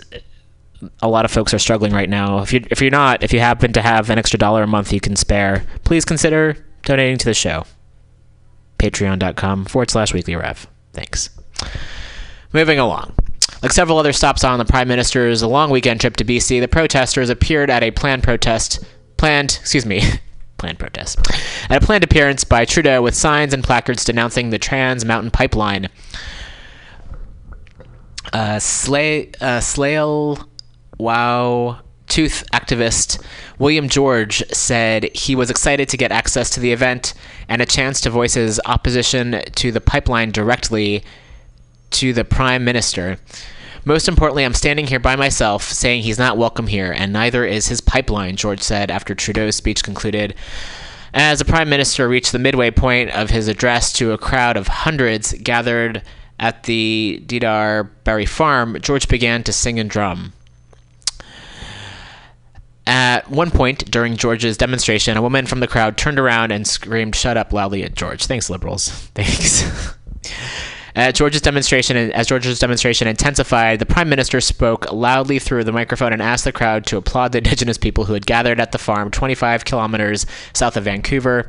a lot of folks are struggling right now. If you if you're not, if you happen to have an extra dollar a month you can spare, please consider donating to the show. Patreon.com forward slash weekly rev. Thanks. Moving along. Like several other stops on the Prime Minister's long weekend trip to BC, the protesters appeared at a planned protest planned excuse me (laughs) planned protest at a planned appearance by Trudeau with signs and placards denouncing the Trans Mountain Pipeline. Uh, Slay, uh, Slail Wow Tooth activist William George said he was excited to get access to the event and a chance to voice his opposition to the pipeline directly to the Prime Minister. Most importantly, I'm standing here by myself saying he's not welcome here, and neither is his pipeline, George said after Trudeau's speech concluded. As the Prime Minister reached the midway point of his address to a crowd of hundreds gathered at the Didar Berry Farm, George began to sing and drum. At one point during George's demonstration, a woman from the crowd turned around and screamed, Shut up loudly at George. Thanks, liberals. (laughs) Thanks. At George's demonstration, as George's demonstration intensified, the Prime Minister spoke loudly through the microphone and asked the crowd to applaud the Indigenous people who had gathered at the farm 25 kilometers south of Vancouver.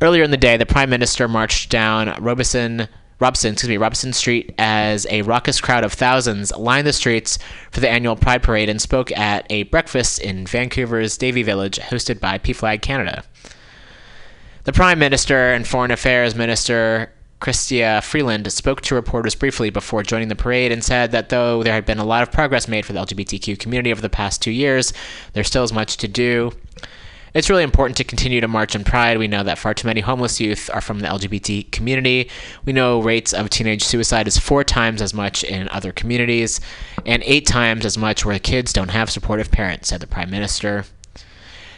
Earlier in the day, the Prime Minister marched down Robinson Robson, excuse me, Robson Street as a raucous crowd of thousands lined the streets for the annual Pride Parade and spoke at a breakfast in Vancouver's Davie Village hosted by PFLAG Canada. The Prime Minister and Foreign Affairs Minister Chrystia Freeland spoke to reporters briefly before joining the parade and said that though there had been a lot of progress made for the LGBTQ community over the past two years, there still is much to do. It's really important to continue to march in pride. We know that far too many homeless youth are from the LGBT community. We know rates of teenage suicide is four times as much in other communities, and eight times as much where kids don't have supportive parents, said the Prime Minister.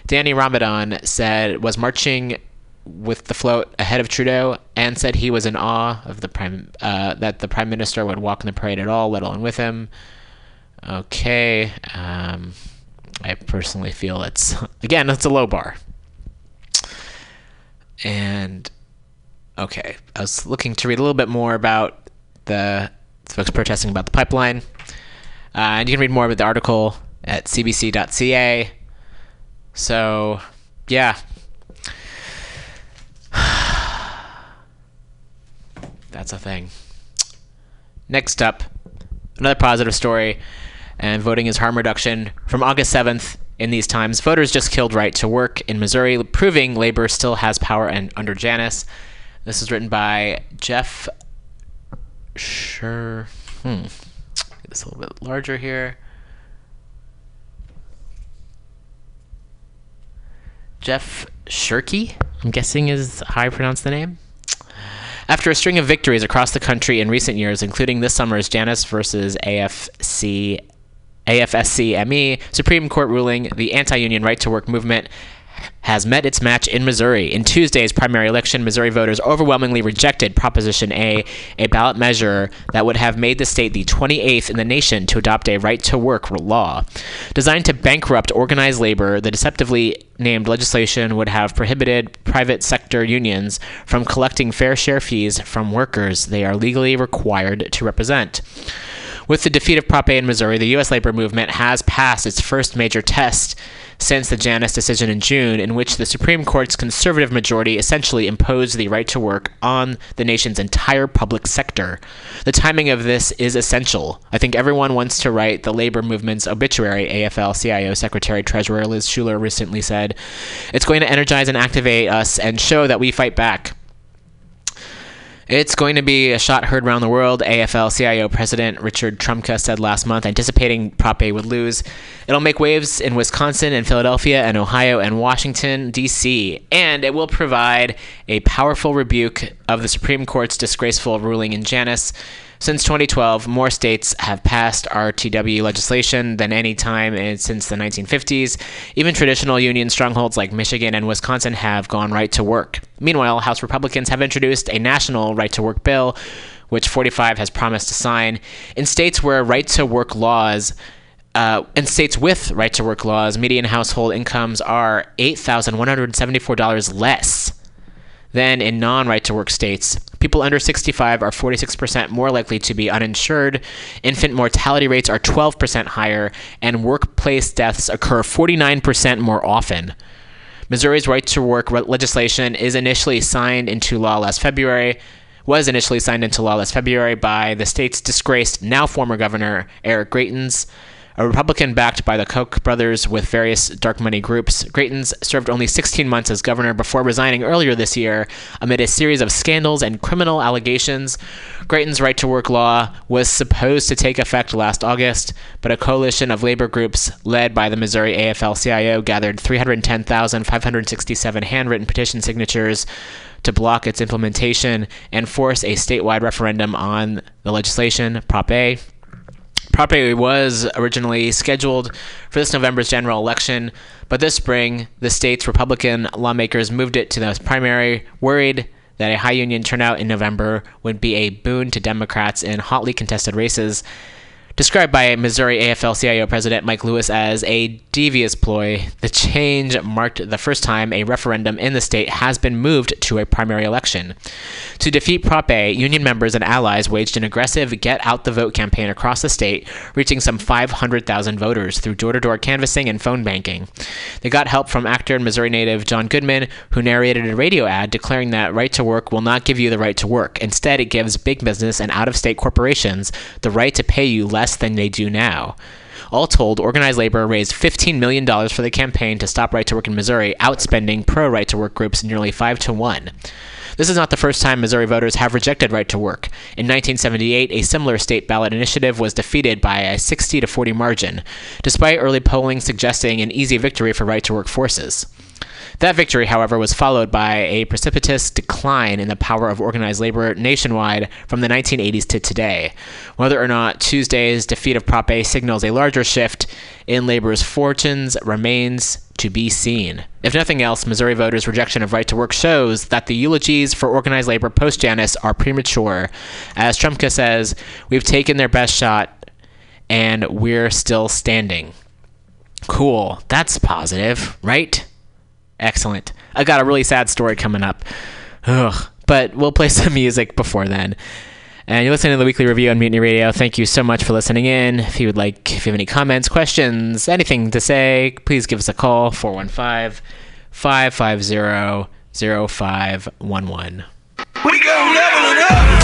Danny Ramadan said was marching with the float ahead of Trudeau and said he was in awe of the prime uh, that the prime minister would walk in the parade at all, let alone with him. Okay, um, I personally feel it's (laughs) again it's a low bar. And okay, I was looking to read a little bit more about the folks protesting about the pipeline, uh, and you can read more about the article at cbc.ca. So, yeah. (sighs) That's a thing. Next up, another positive story, and voting is harm reduction. From August 7th, in these times, voters just killed right to work in Missouri, proving labor still has power and under Janus. This is written by Jeff Sure. Hmm. Get this a little bit larger here. Jeff Schuhrke, I'm guessing is how I pronounce the name. After a string of victories across the country in recent years, including this summer's Janus versus AFC, AFSCME Supreme Court ruling, the anti-union right to work movement has met its match in Missouri. In Tuesday's primary election, Missouri voters overwhelmingly rejected Proposition A, a ballot measure that would have made the state the 28th in the nation to adopt a right to work law. Designed to bankrupt organized labor, the deceptively named legislation would have prohibited private sector unions from collecting fair share fees from workers they are legally required to represent. With the defeat of Prop A in Missouri, the U.S. labor movement has passed its first major test since the Janus decision in June, in which the Supreme Court's conservative majority essentially imposed the right to work on the nation's entire public sector. The timing of this is essential. I think everyone wants to write the labor movement's obituary, AFL CIO Secretary Treasurer Liz Shuler recently said. It's going to energize and activate us and show that we fight back. It's going to be a shot heard around the world, AFL CIO President Richard Trumka said last month, anticipating Prop A would lose. It'll make waves in Wisconsin and Philadelphia and Ohio and Washington, D.C., and it will provide a powerful rebuke of the Supreme Court's disgraceful ruling in Janus. Since 2012, more states have passed RTW legislation than any time since the 1950s. Even traditional union strongholds like Michigan and Wisconsin have gone right to work. Meanwhile, House Republicans have introduced a national right to work bill, which 45 has promised to sign. In states where right to work laws uh, in states with right to work laws, median household incomes are $8,174 less than in non right to work states. People under 65 are 46% more likely to be uninsured. Infant mortality rates are 12% higher, and workplace deaths occur 49% more often. Missouri's right to work legislation is initially signed into law last February. Was initially signed into law last February by the state's disgraced, now former governor Eric Greitens, a Republican backed by the Koch brothers with various dark money groups. Greitens served only 16 months as governor before resigning earlier this year amid a series of scandals and criminal allegations. Greitens' right to work law was supposed to take effect last August, but a coalition of labor groups led by the Missouri AFL CIO gathered 310,567 handwritten petition signatures to block its implementation and force a statewide referendum on the legislation, Prop A. Prop A was originally scheduled for this November's general election, but this spring, the state's Republican lawmakers moved it to the primary, worried that a high union turnout in November would be a boon to Democrats in hotly contested races. Described by Missouri AFL CIO President Mike Lewis as a devious ploy, the change marked the first time a referendum in the state has been moved to a primary election. To defeat Prop A, union members and allies waged an aggressive get out the vote campaign across the state, reaching some 500,000 voters through door to door canvassing and phone banking. They got help from actor and Missouri native John Goodman, who narrated a radio ad declaring that right to work will not give you the right to work. Instead, it gives big business and out of state corporations the right to pay you less than they do now. All told, organized labor raised $15 million for the campaign to stop right to work in Missouri, outspending pro right to work groups nearly 5 to 1. This is not the first time Missouri voters have rejected right to work. In 1978, a similar state ballot initiative was defeated by a 60 to 40 margin, despite early polling suggesting an easy victory for right to work forces. That victory, however, was followed by a precipitous decline in the power of organized labor nationwide from the 1980s to today. Whether or not Tuesday's defeat of Prop A signals a larger shift in labor's fortunes remains to be seen. If nothing else, Missouri voters' rejection of right to work shows that the eulogies for organized labor post Janus are premature. As Trumka says, we've taken their best shot and we're still standing. Cool. That's positive, right? Excellent. I got a really sad story coming up. Ugh. But we'll play (laughs) some music before then. And you're listening to the weekly review on Mutiny Radio. Thank you so much for listening in. If you would like, if you have any comments, questions, anything to say, please give us a call 415 550 0511. We gon' level it up.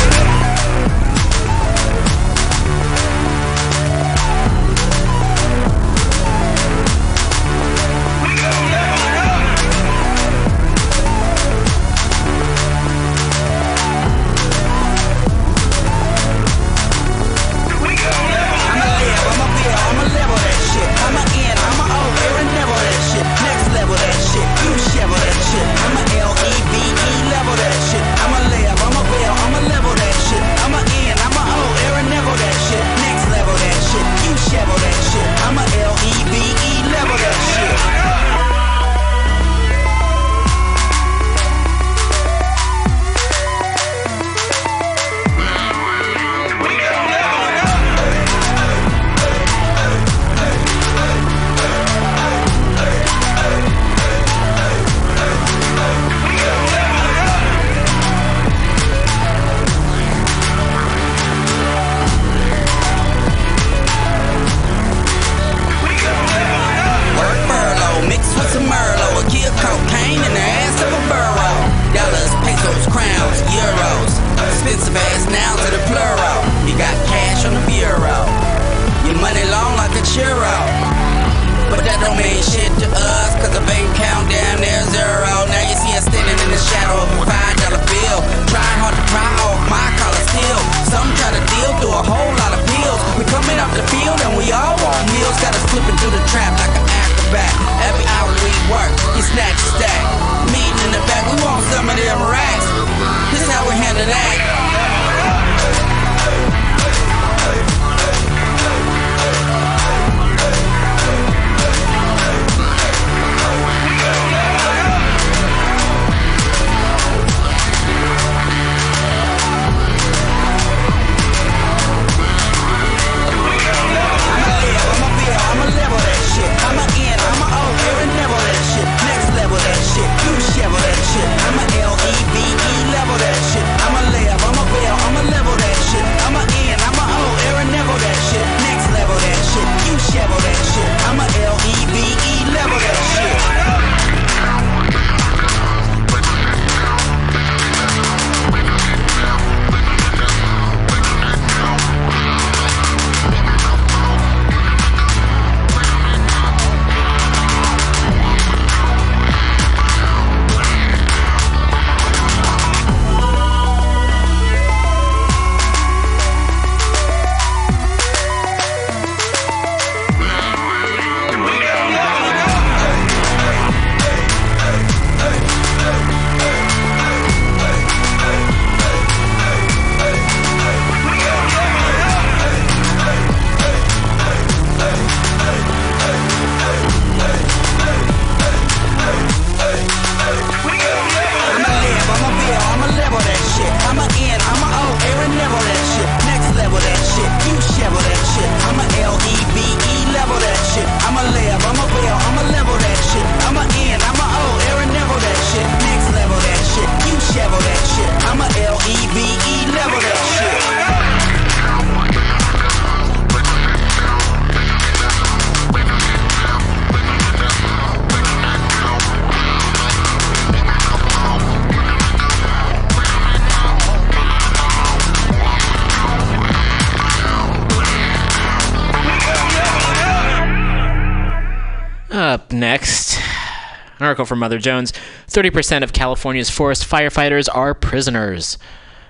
Article from Mother Jones 30% of California's forest firefighters are prisoners.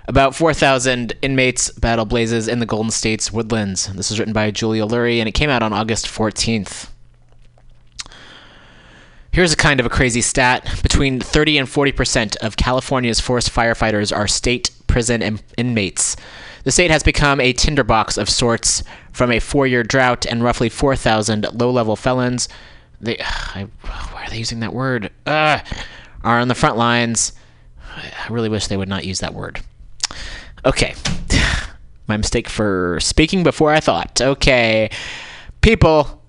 About 4,000 inmates battle blazes in the Golden State's woodlands. This was written by Julia Lurie, and it came out on August 14th. Here's a kind of a crazy stat. Between 30 and 40% of California's forest firefighters are state prison in- inmates. The state has become a tinderbox of sorts from a four year drought and roughly 4,000 low level felons. They, (sighs) I, are they using that word? Uh, are on the front lines. I really wish they would not use that word. Okay. (sighs) My mistake for speaking before I thought. Okay. People.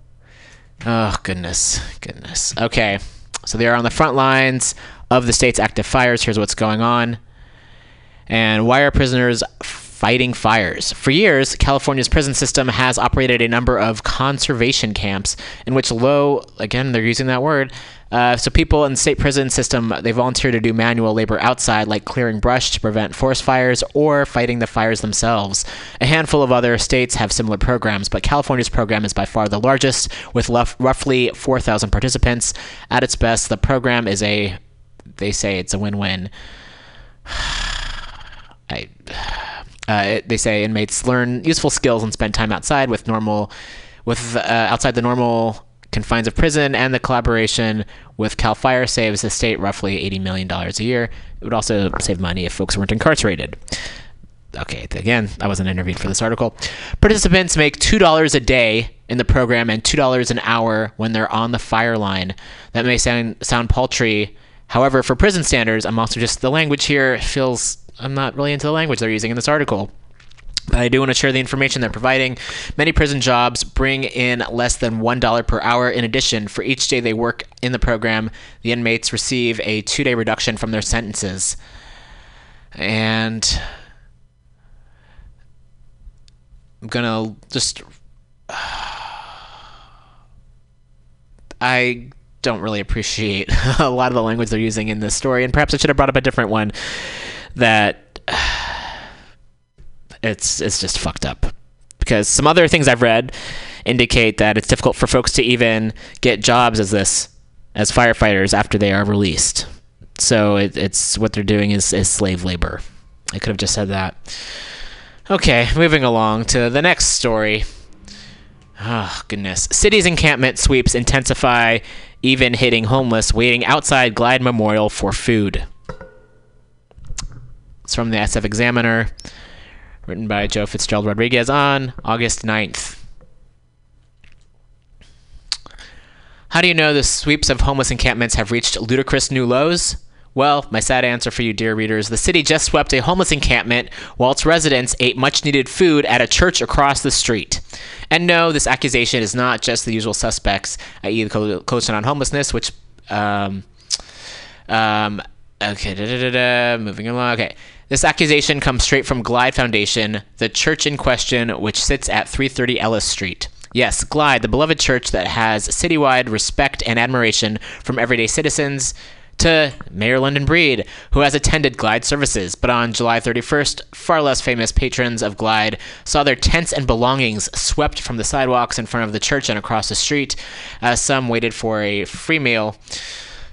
Oh, goodness. Goodness. Okay. So they are on the front lines of the state's active fires. Here's what's going on. And why are prisoners fighting fires? For years, California's prison system has operated a number of conservation camps in which low, again, they're using that word, uh, so people in the state prison system, they volunteer to do manual labor outside, like clearing brush to prevent forest fires or fighting the fires themselves. A handful of other states have similar programs, but California's program is by far the largest, with luf- roughly 4,000 participants. At its best, the program is a, they say it's a win-win. (sighs) I, uh, it- they say inmates learn useful skills and spend time outside with normal, with uh, outside the normal confines of prison, and the collaboration with Cal Fire saves the state roughly eighty million dollars a year. It would also save money if folks weren't incarcerated. Okay, again, I wasn't interviewed for this article. Participants make two dollars a day in the program and two dollars an hour when they're on the fire line. That may sound sound paltry. However, for prison standards, I'm also just the language here feels I'm not really into the language they're using in this article. I do want to share the information they're providing. Many prison jobs bring in less than $1 per hour. In addition, for each day they work in the program, the inmates receive a two day reduction from their sentences. And I'm going to just. (sighs) I don't really appreciate (laughs) a lot of the language they're using in this story, and perhaps I should have brought up a different one that it's it's just fucked up. Because some other things I've read indicate that it's difficult for folks to even get jobs as this as firefighters after they are released. So it, it's what they're doing is, is slave labor. I could have just said that. Okay, moving along to the next story. Oh, goodness. City's encampment sweeps intensify, even hitting homeless waiting outside Glide Memorial for food. It's from the SF Examiner, written by Joe Fitzgerald Rodriguez on August 9th. How do you know the sweeps of homeless encampments have reached ludicrous new lows? Well, my sad answer for you, dear readers the city just swept a homeless encampment while its residents ate much needed food at a church across the street. And no, this accusation is not just the usual suspects, i.e., the Co- Coalition on Homelessness, which. Um, um, okay, da, da, da, moving along. Okay. This accusation comes straight from Glide Foundation, the church in question, which sits at 330 Ellis Street. Yes, Glide, the beloved church that has citywide respect and admiration from everyday citizens to Mayor London Breed, who has attended Glide services. But on July 31st, far less famous patrons of Glide saw their tents and belongings swept from the sidewalks in front of the church and across the street as some waited for a free meal.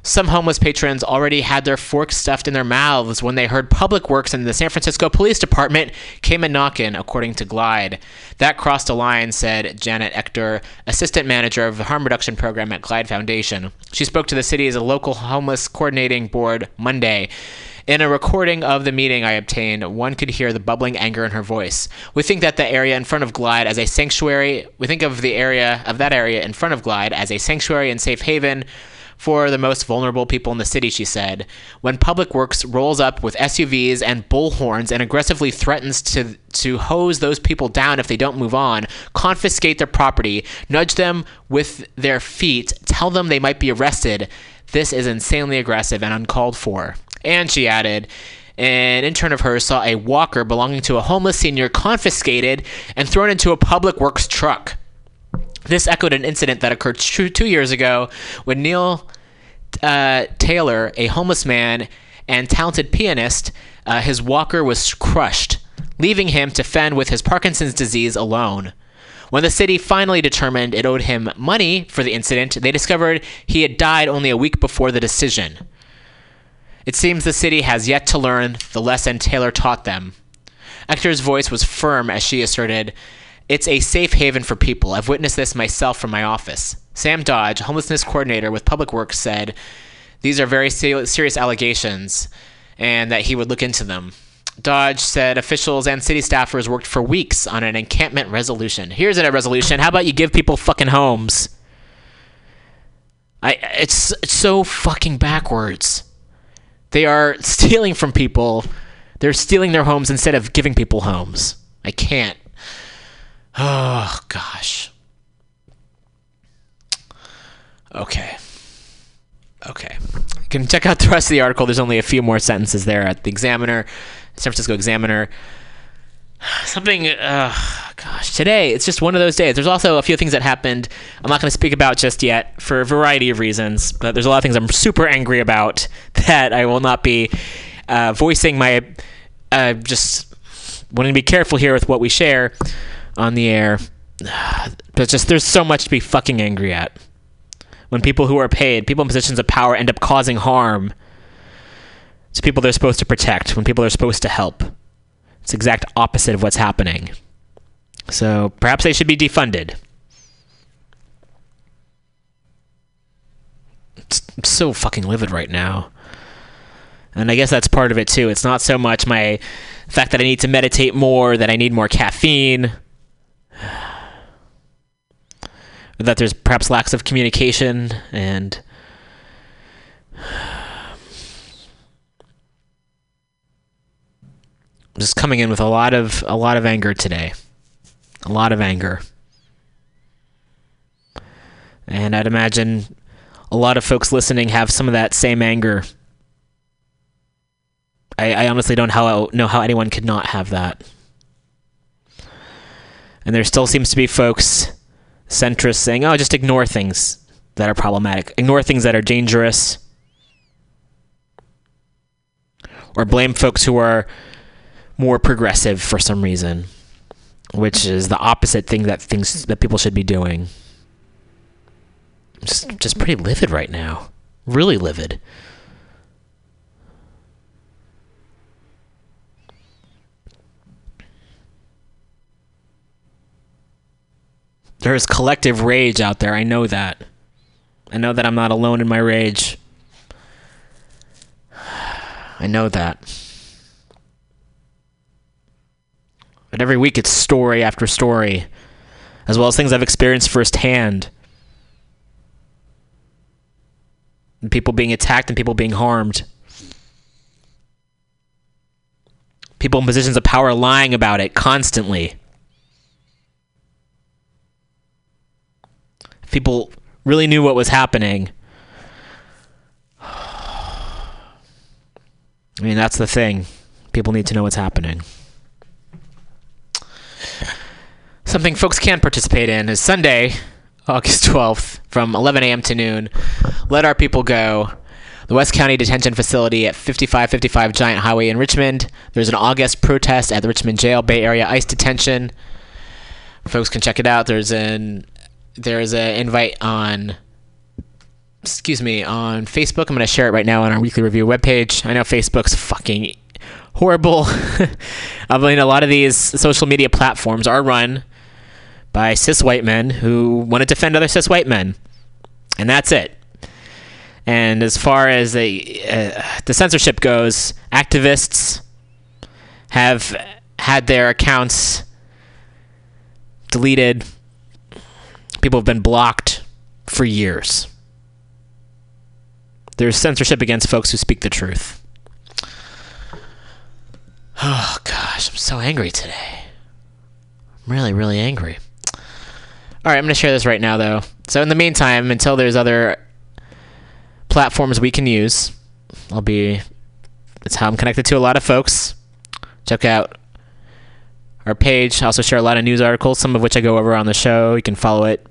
Some homeless patrons already had their forks stuffed in their mouths when they heard Public Works and the San Francisco Police Department came a knockin', according to Glide. That crossed a line, said Janet Ector, assistant manager of the harm reduction program at Glide Foundation. She spoke to the city's local homeless coordinating board Monday. In a recording of the meeting I obtained, one could hear the bubbling anger in her voice. We think that the area in front of Glide as a sanctuary, we think of the area of that area in front of Glide as a sanctuary and safe haven for the most vulnerable people in the city, she said. When Public Works rolls up with SUVs and bullhorns and aggressively threatens to to hose those people down if they don't move on, confiscate their property, nudge them with their feet, tell them they might be arrested, this is insanely aggressive and uncalled for. And she added, an intern of hers saw a walker belonging to a homeless senior confiscated and thrown into a public works truck. This echoed an incident that occurred two, years ago when Neil uh, Taylor, a homeless man and talented pianist, uh, his walker was crushed, leaving him to fend with his Parkinson's disease alone. When the city finally determined it owed him money for the incident, they discovered he had died only a week before the decision. It seems the city has yet to learn the lesson Taylor taught them. Ector's voice was firm as she asserted, It's a safe haven for people. I've witnessed this myself from my office. Sam Dodge, homelessness coordinator with Public Works, said these are very serious allegations and that he would look into them. Dodge said officials and city staffers worked for weeks on an encampment resolution. Here's a resolution. How about you give people fucking homes? I it's, it's so fucking backwards. They are (laughs) stealing from people. They're stealing their homes instead of giving people homes. I can't. Oh gosh. Okay. Okay. You can check out the rest of the article. There's only a few more sentences there at the Examiner, San Francisco Examiner. (sighs) Something, uh, gosh, today it's just one of those days. There's also a few things that happened I'm not going to speak about just yet for a variety of reasons, but there's a lot of things I'm super angry about (laughs) that I will not be uh, voicing my, uh, just wanting to be careful here with what we share on the air. (sighs) But just there's so much to be fucking angry at when people who are paid, people in positions of power, end up causing harm to people they're supposed to protect, when people are supposed to help. It's the exact opposite of what's happening. So perhaps they should be defunded. It's I'm so fucking livid right now. And I guess that's part of it too. It's not so much my fact that I need to meditate more, that I need more caffeine, (sighs) that there's perhaps lacks of communication and (sighs) just coming in with a lot of a lot of anger today. A lot of anger. And I'd imagine a lot of folks listening have some of that same anger. I, I honestly don't how, know how anyone could not have that. And there still seems to be folks, centrists, saying, oh, just ignore things that are problematic, ignore things that are dangerous, or blame folks who are more progressive for some reason, which is the opposite thing that things that people should be doing. Just just pretty livid right now. Really livid. There is collective rage out there. I know that. I know that I'm not alone in my rage. (sighs) I know that. But every week it's story after story, as well as things I've experienced firsthand. And people being attacked and people being harmed. People in positions of power lying about it constantly. People really knew what was happening. I mean, that's the thing. People need to know what's happening. Something folks can participate in is Sunday, August 12th, from 11 a.m. to noon. Let our people go. The West County Detention Facility at 5555 Giant Highway in Richmond. There's an August protest at the Richmond Jail, Bay Area ICE detention. Folks can check it out. There's an there's an invite on excuse me on Facebook. I'm going to share it right now on our weekly review webpage. I know Facebook's fucking horrible. (laughs) I mean, a lot of these social media platforms are run by cis white men who want to defend other cis white men, and that's it. And as far as the uh, the censorship goes, activists have had their accounts deleted. People have been blocked for years. There's censorship against folks who speak the truth. Oh gosh, I'm so angry today. I'm really, really angry. All right, I'm going to share this right now, though. So, in the meantime, until there's other platforms we can use, I'll be. That's how I'm connected to a lot of folks. Check out our page. I also share a lot of news articles, some of which I go over on the show. You can follow it.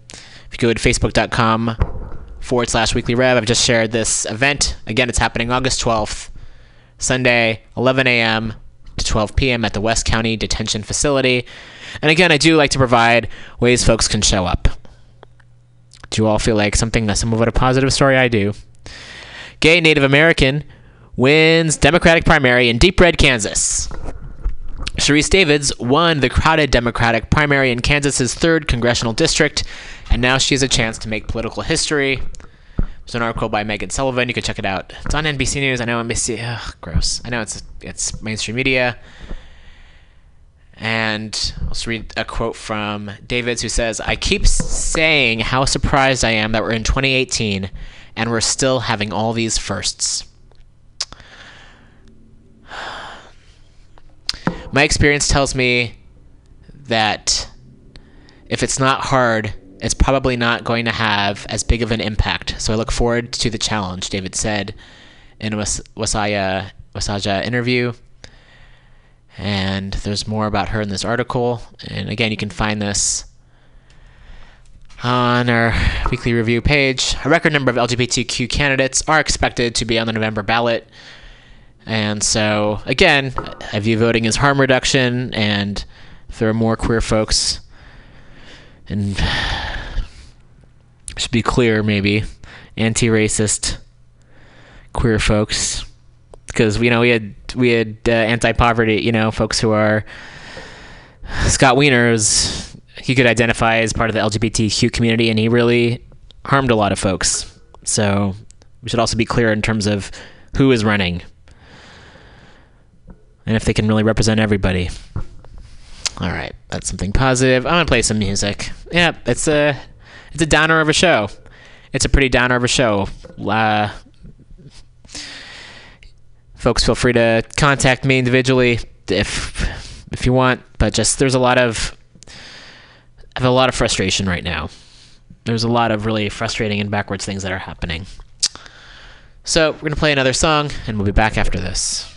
If you go to facebook.com forward slash weekly rev, I've just shared this event. Again, it's happening August 12th, Sunday, 11 a.m. to 12 p.m. at the West County Detention Facility. And again, I do like to provide ways folks can show up. Do you all feel like something, some of a positive story I do? Gay Native American wins Democratic primary in Deep Red, Kansas. Sharice Davids won the crowded Democratic primary in Kansas's third congressional district, and now she has a chance to make political history. There's an article by Megan Sullivan. You can check it out. It's on NBC News. I know NBC. Ugh, gross. I know it's it's mainstream media. And I'll just read a quote from Davids who says, I keep saying how surprised I am that we're in 2018 and we're still having all these firsts. My experience tells me that if it's not hard, it's probably not going to have as big of an impact. So I look forward to the challenge, David said in a Was- Wasaya, Wasaja interview. And there's more about her in this article. And again, you can find this on our weekly review page. A record number of LGBTQ candidates are expected to be on the November ballot. And so, again, I view voting as harm reduction, and if there are more queer folks, and (sighs) should be clear, maybe anti-racist queer folks, because you know we had we had uh, anti-poverty, you know, folks who are (sighs) Scott Wiener's. He could identify as part of the LGBTQ community, and he really harmed a lot of folks. So we should also be clear in terms of who is running and if they can really represent everybody. All right, that's something positive. I'm gonna play some music. Yeah, it's a it's a downer of a show. It's a pretty downer of a show. Uh, folks, feel free to contact me individually if if you want. But just there's a lot of I have a lot of frustration right now. There's a lot of really frustrating and backwards things that are happening. So we're gonna play another song, and we'll be back after this.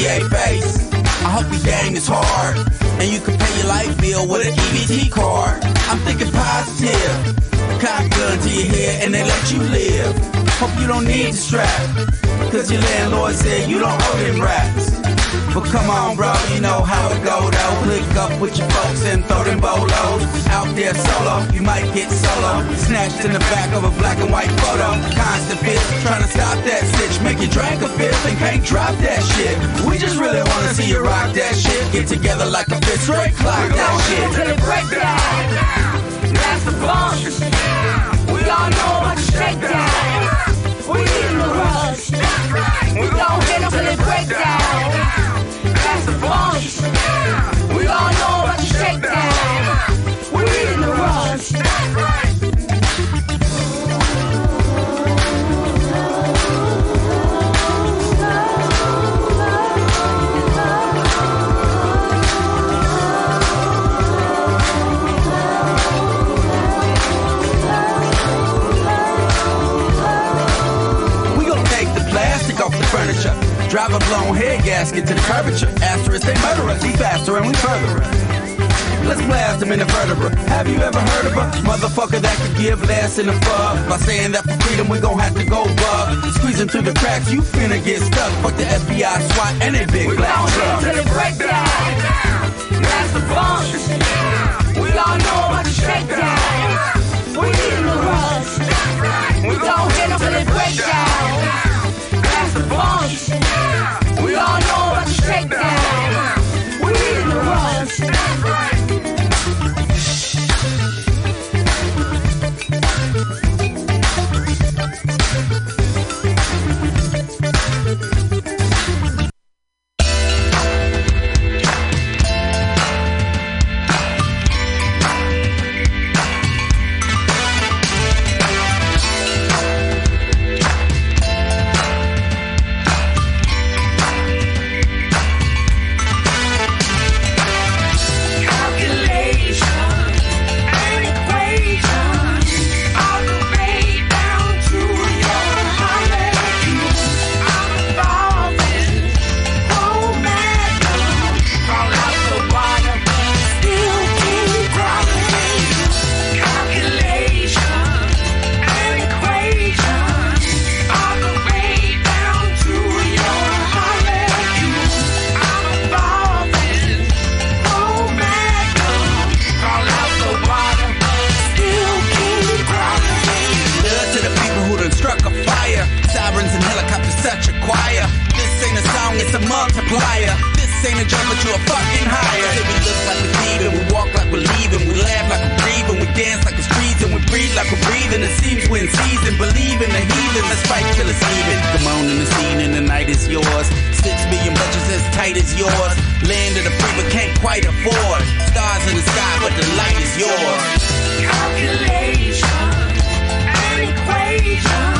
To face. I hope your game is hard and you can pay your light bill with an EBT card. I'm thinking positive. Cock gun to your head and they let you live. Hope you don't need the strap. Cause your landlord said you don't owe them rats. But come on, bro, you know how it go though. Click up with your folks and throw them bolos. Out there solo, you might get solo. Snatched in the back of a black and white photo. Constant fist, trying to stop that stitch. Make you drink a fifth and can't drop that shit. We just really wanna see you rock that shit. Get together like a fifth straight clock that shit. Till it break down. That's the bump. We all know about the shakedown. We in the rush. We gon' hit 'em till it break down. Blown head gasket to the curvature. Asterisk, they murder us. We faster and we further us. Let's blast them in the vertebra. Have you ever heard of a motherfucker that could give less in a fuck? By saying that for freedom we gon' have to go bug. Squeezing through the cracks, you finna get stuck. Fuck the FBI, SWAT, and they big black Gon' hit 'em truck. till it break down. That's the bump. We all know about the shakedown. We in the rush. We gon' hit 'em till it break down. That's the bump. About This ain't a joke, but you a fucking higher. Say we look like we're thieving, we walk like we're leaving, we laugh like we're grieving, we dance like it's treason, we breathe like we're breathing. It seems we're in season, believe in the heathen. Let's fight till it's even. Come on in the scene and the night is yours. Six million budgets as tight as yours. Land of the free but can't quite afford. Stars in the sky, but the light is yours. I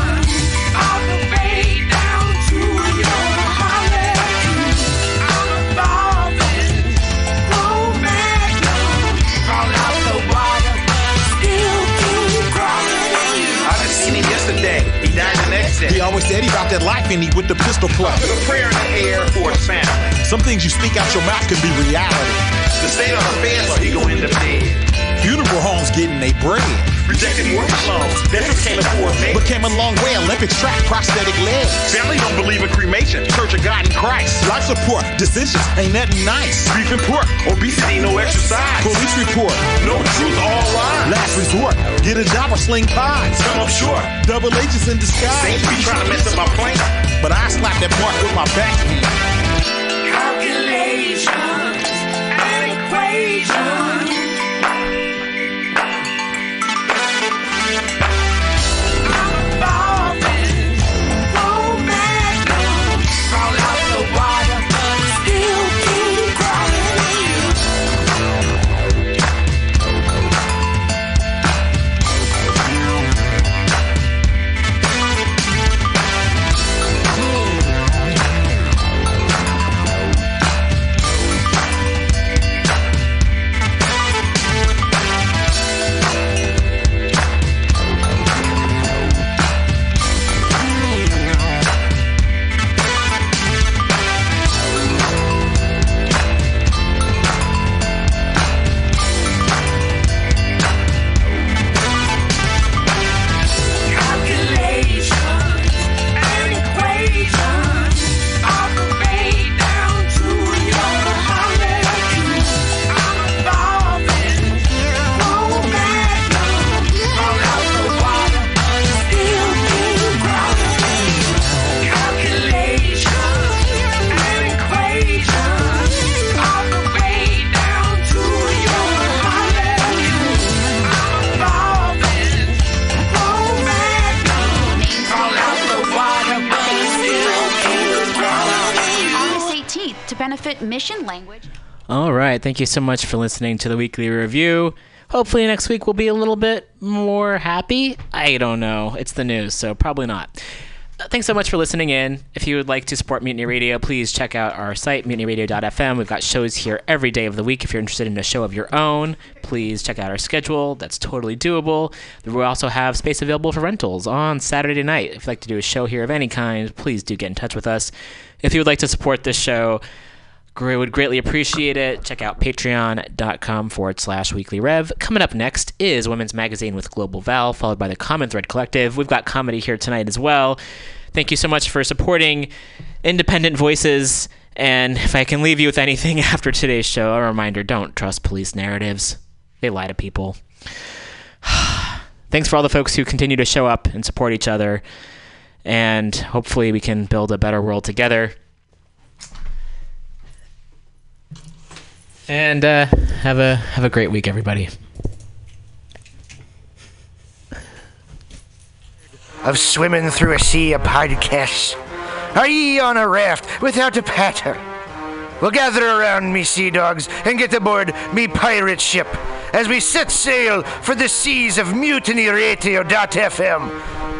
always said he about that life in he with the pistol. Put a prayer in the air for. Some things you speak out your mouth can be reality. The state of affairs, or he go end up dead. Funeral homes getting they bread. Rejected mortgage loans. Veterans can't afford me. But came a long way, Olympics track, prosthetic legs. Family don't believe in cremation. Church of God in Christ. Life support, decisions ain't nothing nice. Beef and pork. Obesity, no exercise. Police report, No truth, all lies. last resort, get a job or sling pies. Come up short. Double agents in disguise. Saints be trying to mess up my plan. But I slap that mark with my backhand. Calculations and equations. Mission Language. All right. Thank you so much for listening to the weekly review. Hopefully, next week we'll be a little bit more happy. I don't know. It's the news, so probably not. Uh, Thanks so much for listening in. If you would like to support Mutiny Radio, please check out our site, mutinyradio.fm. We've got shows here every day of the week. If you're interested in a show of your own, please check out our schedule. That's totally doable. We also have space available for rentals on Saturday night. If you'd like to do a show here of any kind, please do get in touch with us. If you would like to support this show, Gre- would greatly appreciate it. Check out patreon.com forward slash weekly rev. Coming up next is Women's Magazine with Global Val, followed by the Common Thread Collective. We've got comedy here tonight as well. Thank you so much for supporting independent voices. And if I can leave you with anything (laughs) after today's show, a reminder don't trust police narratives, they lie to people. (sighs) Thanks for all the folks who continue to show up and support each other. And hopefully, we can build a better world together. And uh, have a have a great week, everybody. of swimming through a sea of podcasts. Are ye on a raft without a paddle? Well, gather around me, sea dogs, and get aboard me pirate ship as we set sail for the seas of mutinyradio.fm.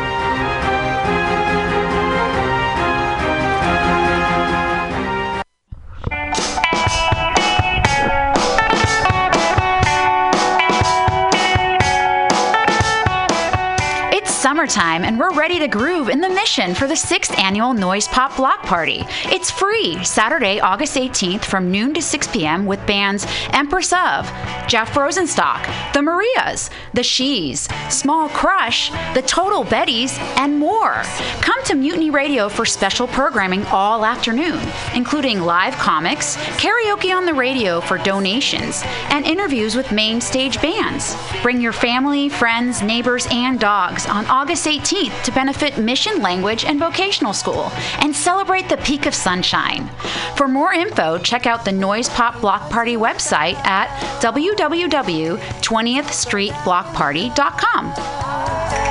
summertime and we're ready to groove in the mission for the sixth annual Noise Pop Block Party. It's free Saturday, August 18th from noon to 6 p.m. with bands Empress of, Jeff Rosenstock, The Marias, The Shees, Small Crush, The Total Bettys, and more. Come to Mutiny Radio for special programming all afternoon, including live comics, karaoke on the radio for donations, and interviews with main stage bands. Bring your family, friends, neighbors, and dogs on August 18th to benefit Mission Language and Vocational School and celebrate the peak of sunshine. For more info, check out the Noise Pop Block Party website at www.20thstreetblockparty.com.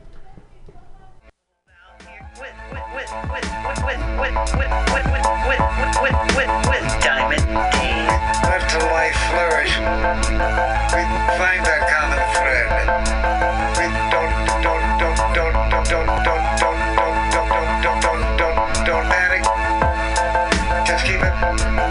Diamond Let the life flourish. We find that common thread. We don't, don't, don't, don't, don't, don't, don't, don't, don't, don't, don't, don't, don't, don't panic. Just keep it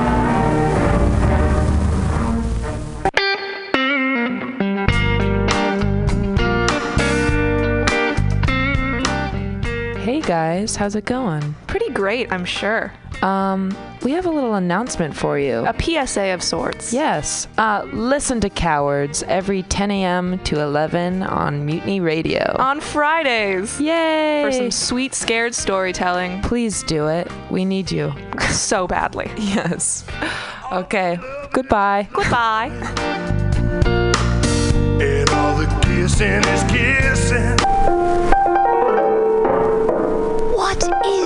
guys, how's it going? Pretty great, I'm sure. Um, we have a little announcement for you. A PSA of sorts. Yes. Uh, listen to Cowards every 10 a.m. to 11 on Mutiny Radio. On Fridays. Yay! For some sweet, scared storytelling. Please do it. We need you. (laughs) so badly. Yes. Okay. Goodbye. Goodbye. And all the kissing is kissing.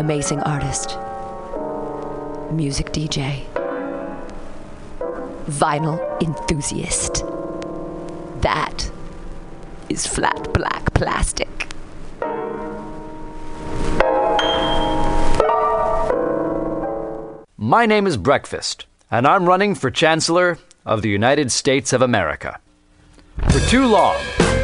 Amazing artist, music DJ, vinyl enthusiast. That is flat black plastic. My name is Breakfast, and I'm running for Chancellor of the United States of America. For too long,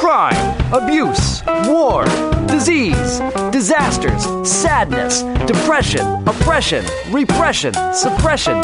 crime, abuse, war, disease, disasters, sadness, depression, oppression, repression, suppression,